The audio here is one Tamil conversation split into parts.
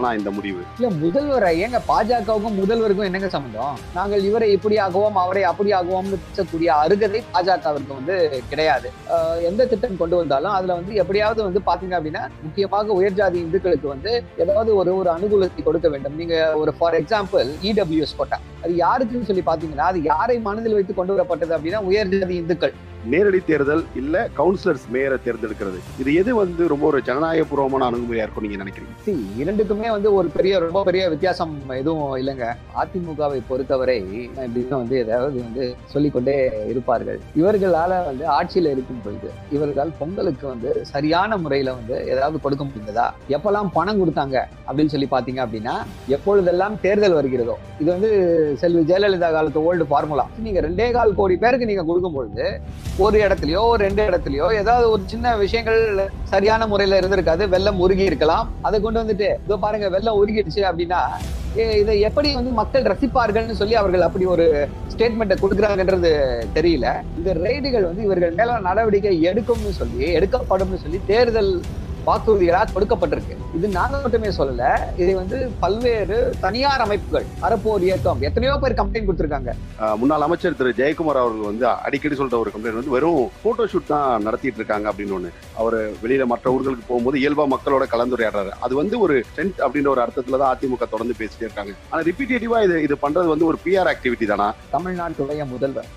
இந்த முடிவு. இல்ல முதல்வர் ஏங்க பாஜகவுக்கும் முதல்வருக்கும் என்னங்க சம்பந்தம்? நாங்கள் இவரை இப்படி ஆகுவோம் அவரை அப்படி ஆகுவோம்னு பேசக்கூடிய அருகதை பாஜகவிற்கு வந்து கிடையாது. ஆஹ் எந்த திட்டம் கொண்டு வந்தாலும் அதுல வந்து எப்படியாவது வந்து பாத்தீங்க அப்படின்னா முக்கியமாக உயர்ஜாதி இந்துக்களுக்கு வந்து ஏதாவது ஒரு ஒரு அனுகூலத்தை கொடுக்க வேண்டும். நீங்க ஒரு ஃபார் எக்ஸாம்பிள் இடபிள்யூஎஸ் கோட்டா அது யாருக்குன்னு சொல்லி பாத்தீங்கன்னா அது யாரை மனதில் வைத்து கொண்டு வரப்பட்டது அப்படின்னா உயர்ஜாதி இந்துக்கள். நேரடி தேர்தல் இல்ல கவுன்சிலர்ஸ் மேயரை தேர்ந்தெடுக்கிறது. இது எது வந்து ரொம்ப ஒரு ஜனநாயகபூர்வமான அணுகுமுறையா இருக்கும் நீங்க நினைக்கிறீங்க? இரண்டுக்குமே வந்து ஒரு பெரிய ரொம்ப பெரிய வித்தியாசம் எதுவும் இல்லைங்க. அதிமுகவை பொறுத்தவரை இப்படின்னு வந்து ஏதாவது வந்து சொல்லிக்கொண்டே இருப்பார்கள். இவர்களால வந்து ஆட்சியில இருக்கும் பொழுது இவர்கள் பொங்கலுக்கு வந்து சரியான முறையில வந்து ஏதாவது கொடுக்க முடிந்ததா? எப்பெல்லாம் பணம் கொடுத்தாங்க அப்படின்னு சொல்லி பாத்தீங்க அப்படின்னா எப்பொழுதெல்லாம் தேர்தல் வருகிறதோ? இது வந்து செல்வி ஜெயலலிதா காலத்து ஓல்டு ஃபார்முலா நீங்க ரெண்டே கால் கோடி பேருக்கு நீங்க கொடுக்கும் பொழுது ஒரு இடத்துலயோ ஒரு ரெண்டு இடத்துலயோ ஏதாவது ஒரு சின்ன விஷயங்கள் சரியான முறையில இருந்திருக்காது. வெள்ளம் உருகி இருக்கலாம். அதை கொண்டு வந்துட்டு இதோ பாருங்க வெள்ளம் உருகிடுச்சு அப்படின்னா இதை எப்படி வந்து மக்கள் ரசிப்பார்கள்னு சொல்லி அவர்கள் அப்படி ஒரு ஸ்டேட்மெண்ட்டை கொடுக்குறாங்கன்றது தெரியல. இந்த ரெய்டுகள் வந்து இவர்கள் மேல நடவடிக்கை எடுக்கும்னு சொல்லி எடுக்கப்படும்னு சொல்லி தேர்தல் வாக்குறுதிகளாக கொடுக்கப்பட்டிருக்கு இது நாங்க மட்டுமே சொல்லல இதை வந்து பல்வேறு தனியார் அமைப்புகள் அறப்போர் இயக்கம் எத்தனையோ பேர் கம்ப்ளைண்ட் கொடுத்திருக்காங்க. முன்னாள் அமைச்சர் திரு. ஜெயக்குமார் அவர்கள் வந்து அடிக்கடி சொல்ற ஒரு கம்ப்ளைண்ட் வந்து வெறும் போட்டோ ஷூட் தான் நடத்திட்டு இருக்காங்க அப்படின்னு ஒண்ணு. அவர் வெளியில மற்ற ஊர்களுக்கு போகும்போது இயல்பா மக்களோட கலந்துரையாடுறாரு. அது வந்து ஒரு டென்ட் அப்படின்ற ஒரு அர்த்தத்துல தான் அதிமுக தொடர்ந்து பேசிட்டே இருக்காங்க. ஆனா ரிப்பீட்டேட்டிவா இது இது பண்றது வந்து ஒரு பிஆர் ஆக்டிவிட்டி தானா? தமிழ்நாட்டுடைய முதல்வர்.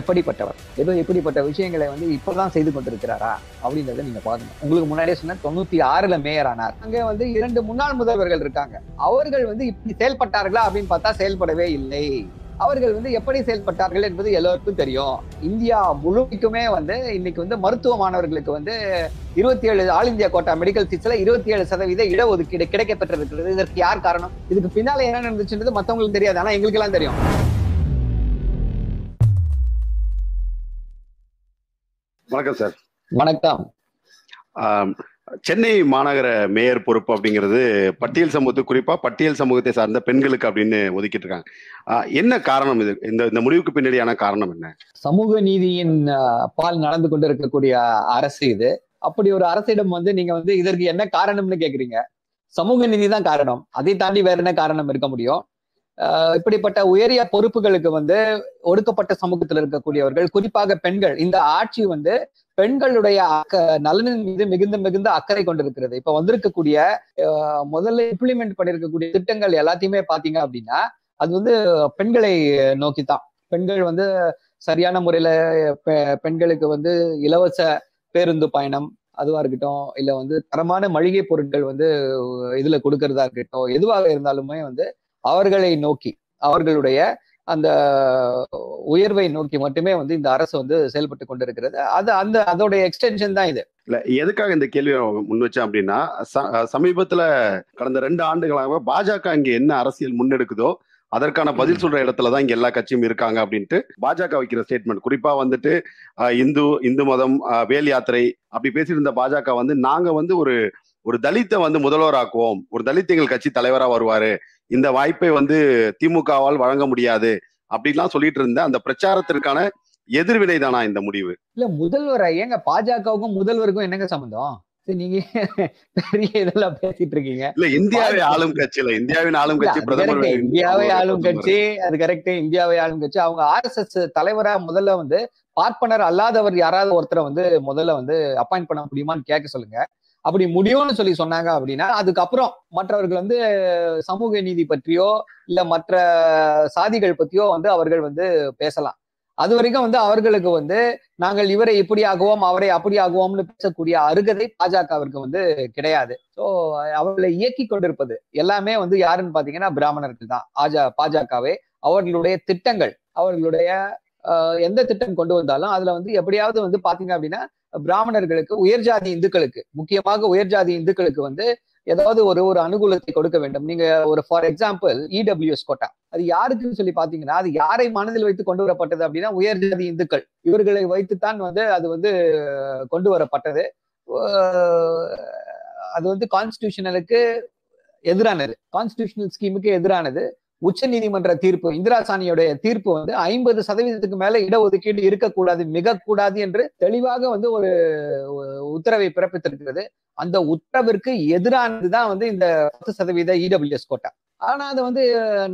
எப்படிப்பட்டவர்? ஏதோ எப்படிப்பட்ட விஷயங்களை வந்து இப்பதான் செய்து கொண்டிருக்கிறாரா? அப்படின்றத நீங்க பாருங்க உங்களுக்கு முன்னாடியே சொன்ன தொண்ணூத்தி ஆறுல மேயர் ஆனார். அங்க வந்து இரண்டு முன்னாள் முதல்வர்கள் இருக்காங்க. அவர்கள் வந்து இப்படி செயல்பட்டார்களா அப்படின்னு பார்த்தா செயல்படவே இல்லை. அவர்கள் வந்து எப்படி செயல்பட்டார்கள் என்பது எல்லோருக்கும் தெரியும். இந்தியா முழுமைக்குமே வந்து இன்னைக்கு வந்து மருத்துவ மாணவர்களுக்கு வந்து இருபத்தி ஏழு ஆல் இந்தியா கோட்டா மெடிக்கல் சீட்ஸ்ல இருபத்தி ஏழு சதவீத இடஒதுக்கீடு கிடைக்கப்பட்டிருக்கிறது இதற்கு யார் காரணம்? இதுக்கு பின்னால என்ன நடந்துச்சுன்றது மத்தவங்களுக்கு தெரியாது ஆனா எங்களுக்கு எல்லாம் தெரியும். வணக்கம் சார் வணக்கம். சென்னை மாநகர மேயர் பொறுப்பு அப்படிங்கிறது பட்டியல் சமூகத்து குறிப்பா பட்டியல் சமூகத்தை சார்ந்த பெண்களுக்கு அப்படின்னு ஒதுக்கிட்டு இருக்காங்க. என்ன காரணம் இது? இந்த இந்த முடிவுக்கு பின்னாடியான காரணம் என்ன? சமூக நீதியின் பால் நடந்து கொண்டு இருக்கக்கூடிய அரசு இது. அப்படி ஒரு அரசிடம் வந்து நீங்க வந்து இதற்கு என்ன காரணம்னு கேக்குறீங்க? சமூக நீதி தான் காரணம். அதை தாண்டி வேற என்ன காரணம் இருக்க முடியும்? இப்படிப்பட்ட உயரிய பொறுப்புகளுக்கு வந்து ஒடுக்கப்பட்ட சமூகத்தில் இருக்கக்கூடியவர்கள் குறிப்பாக பெண்கள் இந்த ஆட்சி வந்து பெண்களுடைய அக்க நலனின் மீது மிகுந்த மிகுந்த அக்கறை கொண்டிருக்கிறது. இப்ப வந்திருக்கக்கூடிய முதல்ல இம்ப்ளிமெண்ட் பண்ணிருக்கக்கூடிய திட்டங்கள் எல்லாத்தையுமே பாத்தீங்க அப்படின்னா அது வந்து பெண்களை நோக்கித்தான். பெண்கள் வந்து சரியான முறையில பெ- பெண்களுக்கு வந்து இலவச பேருந்து பயணம் அதுவா இருக்கட்டும் இல்ல வந்து தரமான மளிகை பொருட்கள் வந்து இதுல கொடுக்கறதா இருக்கட்டும் எதுவாக இருந்தாலுமே வந்து அவர்களை நோக்கி அவர்களுடைய அந்த உயர்வை நோக்கி மட்டுமே வந்து இந்த அரசு வந்து செயல்பட்டு கொண்டிருக்கிறது. அது அந்த அதோடைய எக்ஸ்டென்ஷன் தான் இது. இல்ல எதுக்காக இந்த கேள்வியை முன் வச்சேன் அப்படின்னா சமீபத்துல கடந்த ரெண்டு ஆண்டுகளாக பாஜக இங்க என்ன அரசியல் முன்னெடுக்குதோ அதற்கான பதில் சொல்ற இடத்துல தான் இங்க எல்லா கட்சியும் இருக்காங்க அப்படின்ட்டு பாஜக வைக்கிற ஸ்டேட்மெண்ட் குறிப்பா வந்துட்டு இந்து இந்து மதம் வேல் யாத்திரை அப்படி பேசியிருந்த பாஜக வந்து நாங்க வந்து ஒரு ஒரு தலித்தை வந்து முதல்வராக்குவோம். ஒரு தலித் எங்கள் கட்சி தலைவரா வருவாரு. இந்த வாய்ப்பை வந்து திமுகவால் வழங்க முடியாது. அப்படின்லாம் சொல்லிட்டு இருந்த அந்த பிரச்சாரத்திற்கான எதிர்வினை தானா இந்த முடிவு? இல்ல முதல்வர் ஏங்க பாஜகவுக்கும் முதல்வருக்கும் என்னங்க சம்பந்தம்? நீங்க பெரிய இதெல்லாம் பேசிட்டு இருக்கீங்க. இல்ல இந்தியாவை ஆளும் கட்சியில இந்தியாவின் ஆளும் கட்சி பிரதமர். இந்தியாவை ஆளும். கட்சி அது கரெக்ட் இந்தியாவை ஆளும் கட்சி. அவங்க ஆர்எஸ்எஸ் தலைவரா முதல்ல வந்து பார்ப்பனர் அல்லாதவர் யாராவது ஒருத்தரை வந்து முதல்ல வந்து அப்பாயிண்ட் பண்ண முடியுமான்னு கேட்க சொல்லுங்க. அப்படி முடியும்னு சொல்லி சொன்னாங்க அப்படின்னா அதுக்கப்புறம் மற்றவர்கள் வந்து சமூக நீதி பற்றியோ இல்ல மற்ற சாதிகள் பத்தியோ வந்து அவர்கள் வந்து பேசலாம். அது வரைக்கும் வந்து அவர்களுக்கு வந்து நாங்கள் இவரை இப்படி ஆகுவோம் அவரை அப்படி ஆகுவோம்னு பேசக்கூடிய அருகதை பாஜகவிற்கு வந்து கிடையாது. சோ அவர்களை இயக்கி கொண்டிருப்பது எல்லாமே வந்து யாருன்னு பாத்தீங்கன்னா பிராமணர்கள் தான். ஆஜா பாஜகவே அவர்களுடைய திட்டங்கள் அவர்களுடைய ஆஹ், எந்த திட்டம் கொண்டு வந்தாலும் அதுல வந்து எப்படியாவது வந்து பாத்தீங்க அப்படின்னா பிராமணர்களுக்கு உயர்ஜாதி இந்துக்களுக்கு முக்கியமாக உயர்ஜாதி இந்துக்களுக்கு வந்து ஏதாவது ஒரு ஒரு அனுகூலத்தை கொடுக்க வேண்டும். நீங்க ஒரு ஃபார் எக்ஸாம்பிள் இடபிள்யூஎஸ் கோட்டா. அது யாருக்குன்னு சொல்லி பாத்தீங்கன்னா அது யாரை மனதில் வைத்து கொண்டு வரப்பட்டது அப்படின்னா உயர்ஜாதி இந்துக்கள். இவர்களை வைத்துத்தான் வந்து அது வந்து கொண்டு வரப்பட்டது. அது வந்து கான்ஸ்டியூஷனலுக்கு எதிரானது. கான்ஸ்டியூஷனல் ஸ்கீமுக்கு எதிரானது. உச்ச நீதிமன்ற தீர்ப்பு இந்திரா சாணியுடைய தீர்ப்பு வந்து ஐம்பது சதவீதத்துக்கு மேல இடஒதுக்கீடு இருக்கக்கூடாது மிக கூடாது என்று தெளிவாக வந்து ஒரு உத்தரவை பிறப்பித்திருக்கிறது. அந்த உத்தரவிற்கு எதிரானதுதான் வந்து இந்த பத்து சதவீத இடபிள்யூஎஸ் கோட்டா. ஆனா அதை வந்து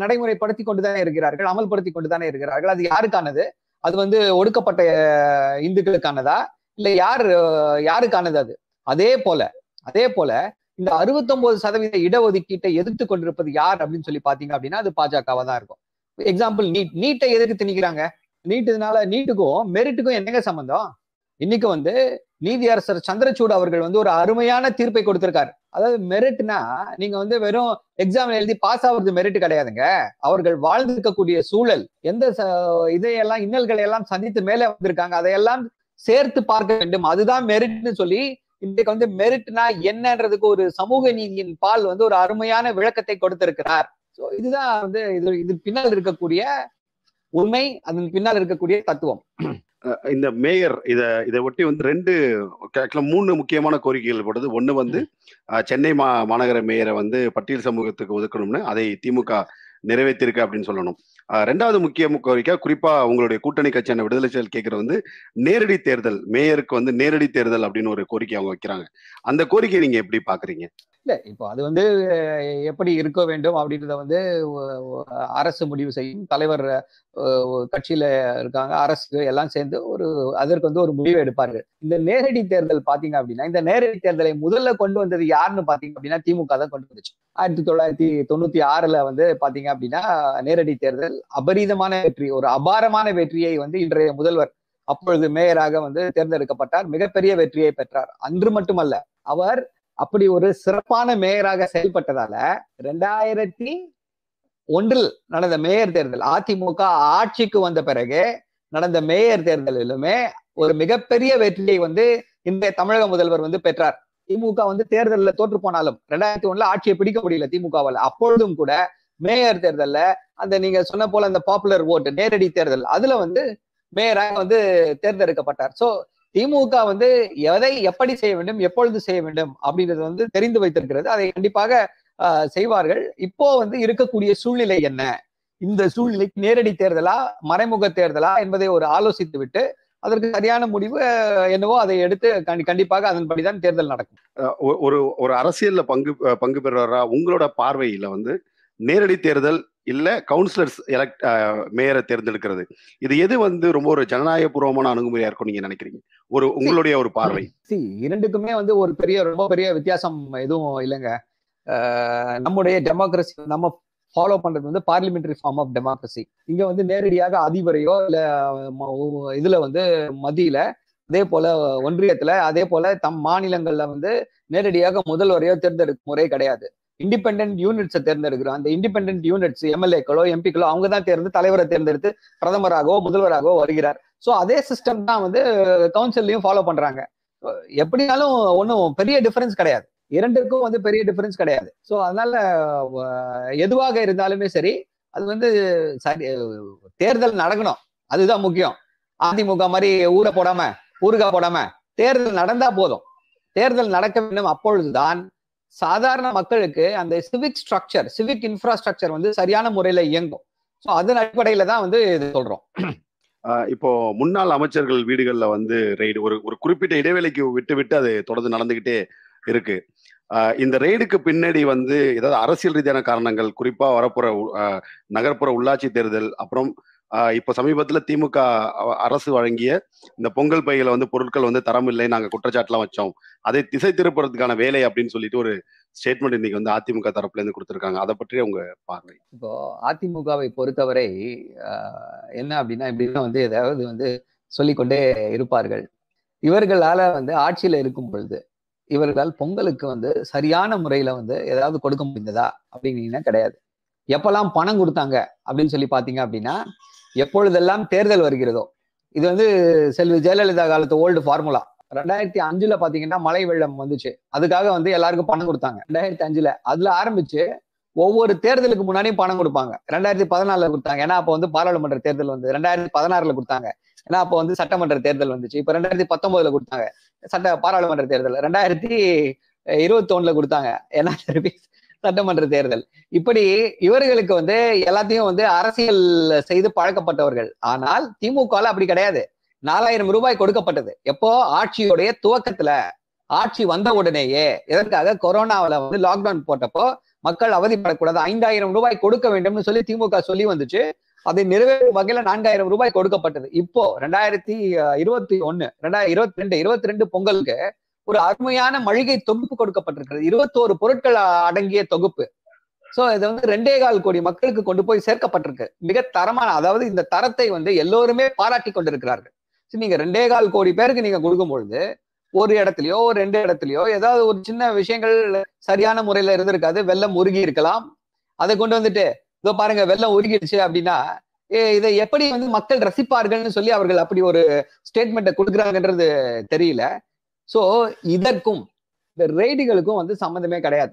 நடைமுறைப்படுத்தி கொண்டுதானே இருக்கிறார்கள் அமல்படுத்தி கொண்டுதானே இருக்கிறார்கள். அது யாருக்கானது? அது வந்து ஒடுக்கப்பட்ட இந்துக்களுக்கானதா? இல்ல யார் யாருக்கானது அது? அதே போல அதே போல இந்த அறுபத்தொன்பது சதவீத இடஒதுக்கீட்டை எதிர்த்து கொண்டிருப்பது யார் அப்படின்னு சொல்லி பாத்தீங்க அப்படின்னா அது பாஜகவா தான் இருக்கும். எக்ஸாம்பிள் நீட் நீட்டை எதிர்த்து திணிக்கிறாங்க நீட்டுனால நீட்டுக்கும் மெரிட்டுக்கும் என்னங்க சம்பந்தம்? இன்னைக்கு வந்து நீதியரசர் சந்திரசூட் அவர்கள் வந்து ஒரு அருமையான தீர்ப்பை கொடுத்திருக்காரு. அதாவது மெரிட்னா நீங்க வந்து வெறும் எக்ஸாம் எழுதி பாஸ் ஆகுறது மெரிட் கிடையாதுங்க. அவர்கள் வாழ்ந்திருக்கக்கூடிய சூழல் எந்த இதையெல்லாம் இன்னல்களை எல்லாம் சந்தித்து மேலே வந்திருக்காங்க. அதையெல்லாம் சேர்த்து பார்க்க வேண்டும். அதுதான் மெரிட்னு சொல்லி இன்றைக்கு வந்து மெரிட்னா என்னன்றதுக்கு ஒரு சமூக நீதியின் பால் வந்து ஒரு அருமையான விளக்கத்தை கொடுத்திருக்கிறார். ஸோ இதுதான் வந்து இது இது பின்னால் இருக்கக்கூடிய உண்மை அதன் பின்னால் இருக்கக்கூடிய தத்துவம். இந்த மேயர் இத இதை ஒட்டி வந்து ரெண்டு மூணு முக்கியமான கோரிக்கைகள் போடுது ஒண்ணு வந்து சென்னை மா மாநகர மேயரை வந்து பட்டியல் சமூகத்துக்கு ஒதுக்கணும்னு அதை திமுக நிறைவேற்றிருக்கு அப்படின்னு சொல்லணும். ரெண்டாவது முக்கிய கோரிக்கை குறிப்பா உங்களுடைய கூட்டணி கட்சியான விடுதலை செயல் கேட்கறது வந்து நேரடி தேர்தல் மேயருக்கு வந்து நேரடி தேர்தல் அப்படின்னு ஒரு கோரிக்கை அவங்க வைக்கிறாங்க. அந்த கோரிக்கை நீங்க எப்படி பாக்குறீங்க? இல்ல இப்போ அது வந்து எப்படி இருக்க வேண்டும் அப்படின்றத வந்து அரசு முடிவு செய்யும். தலைவர் கட்சியில இருக்காங்க அரசு எல்லாம் சேர்ந்து ஒரு அதற்கு வந்து ஒரு முடிவு எடுப்பார்கள். இந்த நேரடி தேர்தல் பாத்தீங்க அப்படின்னா இந்த நேரடி தேர்தலை முதல்ல கொண்டு வந்தது யாருன்னு பாத்தீங்க அப்படின்னா திமுக தான் கொண்டு வந்துச்சு. ஆயிரத்தி தொள்ளாயிரத்தி தொண்ணூத்தி ஆறுல வந்து பாத்தீங்க அப்படின்னா நேரடி தேர்தல் அபரீதமான வெற்றி ஒரு அபாரமான வெற்றியை வந்து இன்றைய முதல்வர் அப்பொழுது மேயராக வந்து தேர்ந்தெடுக்கப்பட்டார். மிகப்பெரிய வெற்றியை பெற்றார். அன்று மட்டுமல்ல அவர் அப்படி ஒரு சிறப்பான மேயராக செயல்பட்டதால ரெண்டாயிரத்தி ஒன்றில் நடந்த மேயர் தேர்தல் அதிமுக ஆட்சிக்கு வந்த பிறகு நடந்த மேயர் தேர்தலிலுமே ஒரு மிகப்பெரிய வெற்றியை வந்து இன்றைய தமிழக முதல்வர் வந்து பெற்றார். திமுக வந்து தேர்தலில் தோற்று போனாலும் ரெண்டாயிரத்தி ஒண்ணுல ஆட்சியை பிடிக்க முடியல திமுகவால். அப்பொழுதும் கூட மேயர் தேர்தல்ல அந்த நீங்க சொன்ன போல அந்த பாப்புலர் ஓட்டு நேரடி தேர்தல் அதுல வந்து மேயராக வந்து தேர்ந்தெடுக்கப்பட்டார். சோ திமுக வந்து எதை எப்படி செய்ய வேண்டும் எப்பொழுது செய்ய வேண்டும் அப்படின்றது வந்து தெரிந்து வைத்திருக்கிறது. அதை கண்டிப்பாக செய்வார்கள். இப்போ வந்து இருக்கக்கூடிய சூழ்நிலை என்ன? இந்த சூழ்நிலைக்கு நேரடி தேர்தலா மறைமுக தேர்தலா என்பதை ஒரு ஆலோசித்து விட்டு அதற்கு சரியான முடிவு என்னவோ அதை எடுத்து கண்டிப்பாக அதன்படிதான் தேர்தல் நடக்கும். ஒரு ஒரு அரசியல்ல பங்கு பங்கு பெறுவாரா? உங்களோட பார்வையில வந்து நேரடி தேர்தல் இல்ல கவுன்சிலர்ஸ் எலக்ட் மேயரை தேர்ந்தெடுக்கிறது. இது எது வந்து ரொம்ப ஒரு ஜனநாயக பூர்வமான அணுகுமுறையா இருக்கும் நீங்க நினைக்கிறீங்க? ஒரு உங்களுடைய ஒரு பார்வை. சி இரண்டுக்குமே வந்து ஒரு பெரிய ரொம்ப பெரிய வித்தியாசம் எதுவும் இல்லைங்க. நம்முடைய டெமோக்ரஸி நம்ம ஃபாலோ பண்றது வந்து பார்லிமெண்டரி ஃபார்ம் ஆஃப் டெமோக்ரஸி இங்க வந்து நேரடியாக அதிபரையோ இல்ல இதுல வந்து மத்தியில அதே போல ஒன்றியத்துல அதே போல தம் மாநிலங்கள்ல வந்து நேரடியாக முதல்வரையோ தேர்ந்தெடுக்கும் முறை கிடையாது. இண்டிபெண்ட் யூனிட்ஸை தேர்ந்தெடுக்கிறோம். அந்த இண்டிபெண்ட் யூனிட்ஸ் எம்எல்ஏக்களோ எம்பிக்களோ அவங்க தான் தேர்ந்து தலைவரை தேர்ந்தெடுத்து பிரதமராகவோ முதல்வராகவோ வருகிறார். ஸோ அதே சிஸ்டம் தான் வந்து கவுன்சில்லையும் ஃபாலோ பண்றாங்க. எப்படினாலும் ஒன்றும் பெரிய டிஃபரன்ஸ் கிடையாது. இரண்டுக்கும் வந்து பெரிய டிஃபரன்ஸ் கிடையாது. ஸோ அதனால எதுவாக இருந்தாலுமே சரி அது வந்து சரி தேர்தல் நடக்கணும். அதுதான் முக்கியம். அதிமுக மாதிரி ஊரை போடாம ஊருகா போடாம தேர்தல் நடந்தா போதும். தேர்தல் நடக்க வேண்டும் அப்பொழுதுதான் சாதாரண மக்களுக்கு அந்த சிவிக் ஸ்ட்ரக்சர் சிவிக் இன்ஃப்ராஸ்ட்ரக்சர் வந்து சரியான முறையில இயங்கும். ஸோ அதன் அடிப்படையில தான் வந்து இது சொல்றோம். இப்போ முன்னாள் அமைச்சர்கள் வீடுகள்ல வந்து ரெய்டு ஒரு ஒரு குறிப்பிட்ட இடைவேளைக்கு விட்டு விட்டு அது தொடர்ந்து நடந்துகிட்டே இருக்கு. இந்த ரெய்டுக்கு பின்னாடி வந்து ஏதாவது அரசியல் ரீதியான காரணங்கள் குறிப்பா வரப்புற நகர்ப்புற உள்ளாட்சி தேர்தல் அப்புறம் இப்ப சமீபத்துல திமுக அரசு வழங்கிய இந்த பொங்கல் பைகளை வந்து பொருட்கள் வந்து தரம் இல்லை நாங்க குற்றச்சாட்டுலாம் வச்சோம். அதை திசை திருப்புறதுக்கான வேலை அப்படின்னு சொல்லிட்டு ஒரு ஸ்டேட்மெண்ட் இன்னைக்கு வந்து அதிமுக தரப்புல இருந்து கொடுத்துருக்காங்க. அதை பற்றி உங்க பார்வை. இப்போ அதிமுகவை பொறுத்தவரை என்ன அப்படின்னா இப்படின்னா வந்து ஏதாவது வந்து சொல்லிக்கொண்டே இருப்பார்கள். இவர்களால வந்து ஆட்சியில இருக்கும் பொழுது இவர்களால் பொங்கலுக்கு வந்து சரியான முறையில வந்து ஏதாவது கொடுக்க முடிந்ததா? அப்படின்னீங்கன்னா கிடையாது. எப்பெல்லாம் பணம் கொடுத்தாங்க அப்படின்னு சொல்லி பாத்தீங்க அப்படின்னா எப்பொழுதெல்லாம் தேர்தல் வருகிறதோ. இது வந்து செல்வி ஜெயலலிதா காலத்து ஓல்டு ஃபார்முலா ரெண்டாயிரத்தி அஞ்சுல பாத்தீங்கன்னா மழை வெள்ளம் வந்துச்சு. அதுக்காக வந்து எல்லாருக்கும் பணம் கொடுத்தாங்க. ரெண்டாயிரத்தி அஞ்சுல. அதுல ஆரம்பிச்சு ஒவ்வொரு தேர்தலுக்கு முன்னாடியும் பணம் கொடுப்பாங்க. ரெண்டாயிரத்தி பதினாலுல கொடுத்தாங்க. ஏன்னா அப்போ வந்து பாராளுமன்ற தேர்தல் வந்து ரெண்டாயிரத்தி பதினாறுல கொடுத்தாங்க. ஏன்னா அப்போ வந்து சட்டமன்ற தேர்தல் வந்துச்சு. இப்ப ரெண்டாயிரத்தி பத்தொன்பதுல கொடுத்தாங்க. சட்ட பாராளுமன்ற தேர்தல். ரெண்டாயிரத்தி இருபத்தி ஒண்ணுல கொடுத்தாங்க. ஏன்னா சட்டமன்ற தேர்தல். இப்படி இவர்களுக்கு வந்து எல்லாத்தையும் வந்து அரசியல் செய்து பழக்கப்பட்டவர்கள். ஆனால் திமுகல அப்படி கிடையாது. நாலாயிரம் ரூபாய் கொடுக்கப்பட்டது. எப்போ? ஆட்சியுடைய துவக்கத்துல. ஆட்சி வந்த உடனேயே. எதற்காக கொரோனாவில வந்து லாக்டவுன் போட்டப்போ மக்கள் அவதிப்படக்கூடாது. ஐந்தாயிரம் ரூபாய் கொடுக்க வேண்டும்னு சொல்லி திமுக சொல்லி வந்துச்சு. அதை நிறைவேறும் வகையில நான்காயிரம் ரூபாய் கொடுக்கப்பட்டது. இப்போ ரெண்டாயிரத்தி இருபத்தி ஒண்ணு ரெண்டாயிரம் இருபத்தி ரெண்டு இருபத்தி ரெண்டு பொங்கலுக்கு ஒரு அருமையான மளிகை தொகுப்பு கொடுக்கப்பட்டிருக்கிறது. இருபத்தோரு பொருட்கள் அடங்கிய தொகுப்பு. சோ இது வந்து ரெண்டே கால் கோடி மக்களுக்கு கொண்டு போய் சேர்க்கப்பட்டிருக்கு. மிக தரமான அதாவது இந்த தரத்தை வந்து எல்லோருமே பாராட்டி கொண்டிருக்கிறார்கள். நீங்க ரெண்டே கால் கோடி பேருக்கு நீங்க கொடுக்கும் பொழுது ஒரு இடத்துலயோ ஒரு ரெண்டு இடத்துலயோ ஏதாவது ஒரு சின்ன விஷயங்கள் சரியான முறையில இருந்திருக்காது. வெள்ளம் உருகி இருக்கலாம். அதை கொண்டு வந்துட்டு இதோ பாருங்க வெள்ளம் உருகிடுச்சு அப்படின்னா இதை எப்படி வந்து மக்கள் ரசிப்பார்கள்னு சொல்லி அவர்கள் அப்படி ஒரு ஸ்டேட்மெண்ட்டை கொடுக்குறாங்கன்றது தெரியல. ஸோ இதற்கும் இந்த ரெய்டுகளுக்கும் வந்து சம்மந்தமே கிடையாது.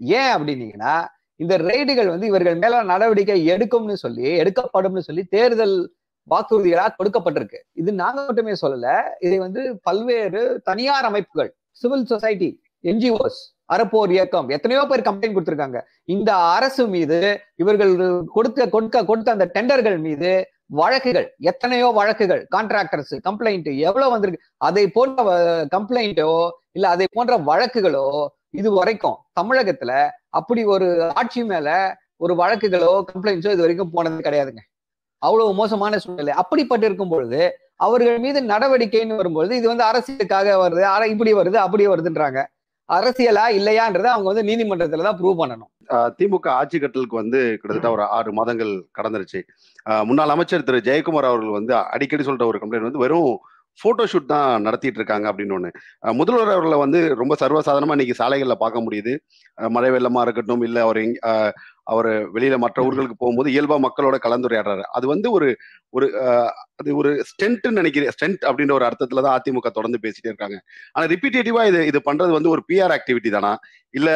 ஏன் அப்படின்னீங்கன்னா இந்த ரெய்டுகள் வந்து இவர்கள் மேல நடவடிக்கை எடுக்கும்னு சொல்லி எடுக்கப்படும்னு சொல்லி தேர்தல் வாக்குறுதிகளாக கொடுக்கப்பட்டிருக்கு இது நாங்க மட்டுமே சொல்லல இதை வந்து பல்வேறு தனியார் அமைப்புகள் சிவில் சொசைட்டி என்ஜிஓஸ் அறப்போர் இயக்கம் எத்தனையோ பேர் கம்ப்ளைண்ட் கொடுத்திருக்காங்க. இந்த அரசு மீது இவர்கள் கொடுக்க கொடுக்க கொடுத்த அந்த டெண்டர்கள் மீது வழக்குகள் எத்தனையோ வழக்குகள் கான்ட்ராக்டர்ஸ் கம்ப்ளைண்ட் எவ்வளவு வந்திருக்கு அதை போன்ற கம்ப்ளைண்ட்டோ இல்ல அதை போன்ற வழக்குகளோ இது வரைக்கும் தமிழகத்துல அப்படி ஒரு ஆட்சி மேல ஒரு வழக்குகளோ கம்ப்ளைண்ட்ஸோ இது வரைக்கும் போனது கிடையாதுங்க. அவ்வளவு மோசமான சூழ்நிலை. அப்படிப்பட்டிருக்கும் பொழுது அவர்கள் மீது நடவடிக்கைன்னு வரும்பொழுது இது வந்து அரசியலுக்காக வருது இப்படி வருது அப்படி வருதுன்றாங்க. அரசியலா இல்லையான்றதை அவங்க வந்து நீதிமன்றத்துல தான் ப்ரூவ் பண்ணணும். திமுக ஆட்சி கட்டலுக்கு வந்து கிட்டத்தட்ட ஒரு ஆறு மாதங்கள் கடந்துருச்சு. முன்னாள் அமைச்சர் திரு. ஜெயக்குமார் அவர்கள் வந்து அடிக்கடி சொல்ற ஒரு கம்ப்ளைண்ட் வந்து வெறும் போட்டோ ஷூட் தான் நடத்திட்டு இருக்காங்க அப்படின்னு ஒன்று முதல்வர் அவர்களை வந்து ரொம்ப சர்வசாதாரணமா இன்னைக்கு சாலைகளில் பார்க்க முடியுது. மழை வெள்ளமா இருக்கட்டும் இல்லை அவர் அவர் வெளியில மற்ற ஊர்களுக்கு போகும்போது இயல்பா மக்களோட கலந்துரையாடுறாரு. அது வந்து ஒரு ஒரு அது ஒரு ஸ்டென்ட்னு நினைக்கிறேன். ஸ்டென்ட் அப்படின்ற ஒரு அர்த்தத்துல தான் அதிமுக தொடர்ந்து பேசிட்டே இருக்காங்க. ஆனா ரிப்பீட்டேட்டிவா இது இது பண்றது வந்து ஒரு பிஆர் ஆக்டிவிட்டி தானா? இல்ல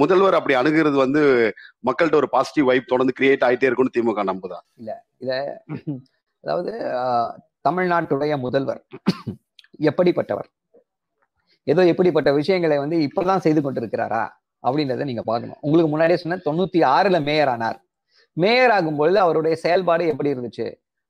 முதல்வர் அப்படி அணுகிறது வந்து மக்கள்கிட்ட ஒரு பாசிட்டிவ் வைப் தொடர்ந்து கிரியேட் ஆயிட்டே இருக்கும்னு திமுக நம்புதா? அதாவது ஆஹ், தமிழ்நாட்டுடைய முதல்வர் எப்படிப்பட்டவர்? ஏதோ எப்படிப்பட்ட விஷயங்களை வந்து இப்பதான் செய்து கொண்டிருக்கிறாரா? அப்படின்றத நீங்க பார்க்கணும். உங்களுக்கு முன்னாடியே சொன்ன தொண்ணூத்தி ஆறுல மேயர் ஆனார். மேயர் ஆகும்பொழுது அவருடைய செயல்பாடு எப்படி இருந்துச்சு?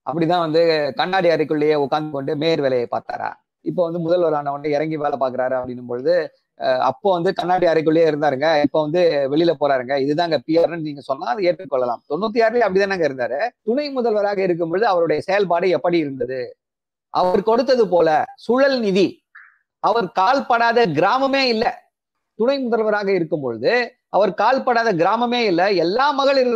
அப்படிதான் வந்து கண்ணாடி அறைக்குள்ளேயே உட்கார்ந்து கொண்டு மேயர் வேலையை பார்த்தாரா? இப்போ வந்து முதல்வர் ஆனவன் இறங்கி வேலை பார்க்குறாரு அப்படின்னும் பொழுது அஹ், அப்போ வந்து கண்ணாடி அறைக்குள்ளேயே இருந்தாருங்க. இப்போ வந்து வெளியில போறாருங்க. இதுதாங்க பிஆர்னு நீங்க சொன்னா அதை ஏற்றுக்கொள்ளலாம். தொண்ணூத்தி ஆறுலயே அப்படிதானங்க இருந்தாரு. துணை முதல்வராக இருக்கும் பொழுது அவருடைய செயல்பாடு எப்படி இருந்தது? அவர் கொடுத்தது போல சுழல் நிதி. அவர் கால்படாத கிராமமே இல்ல. துணை முதல்வராக இருக்கும் பொழுது அவர் கால்படாத கிராமமே இல்ல எல்லா மகளிர்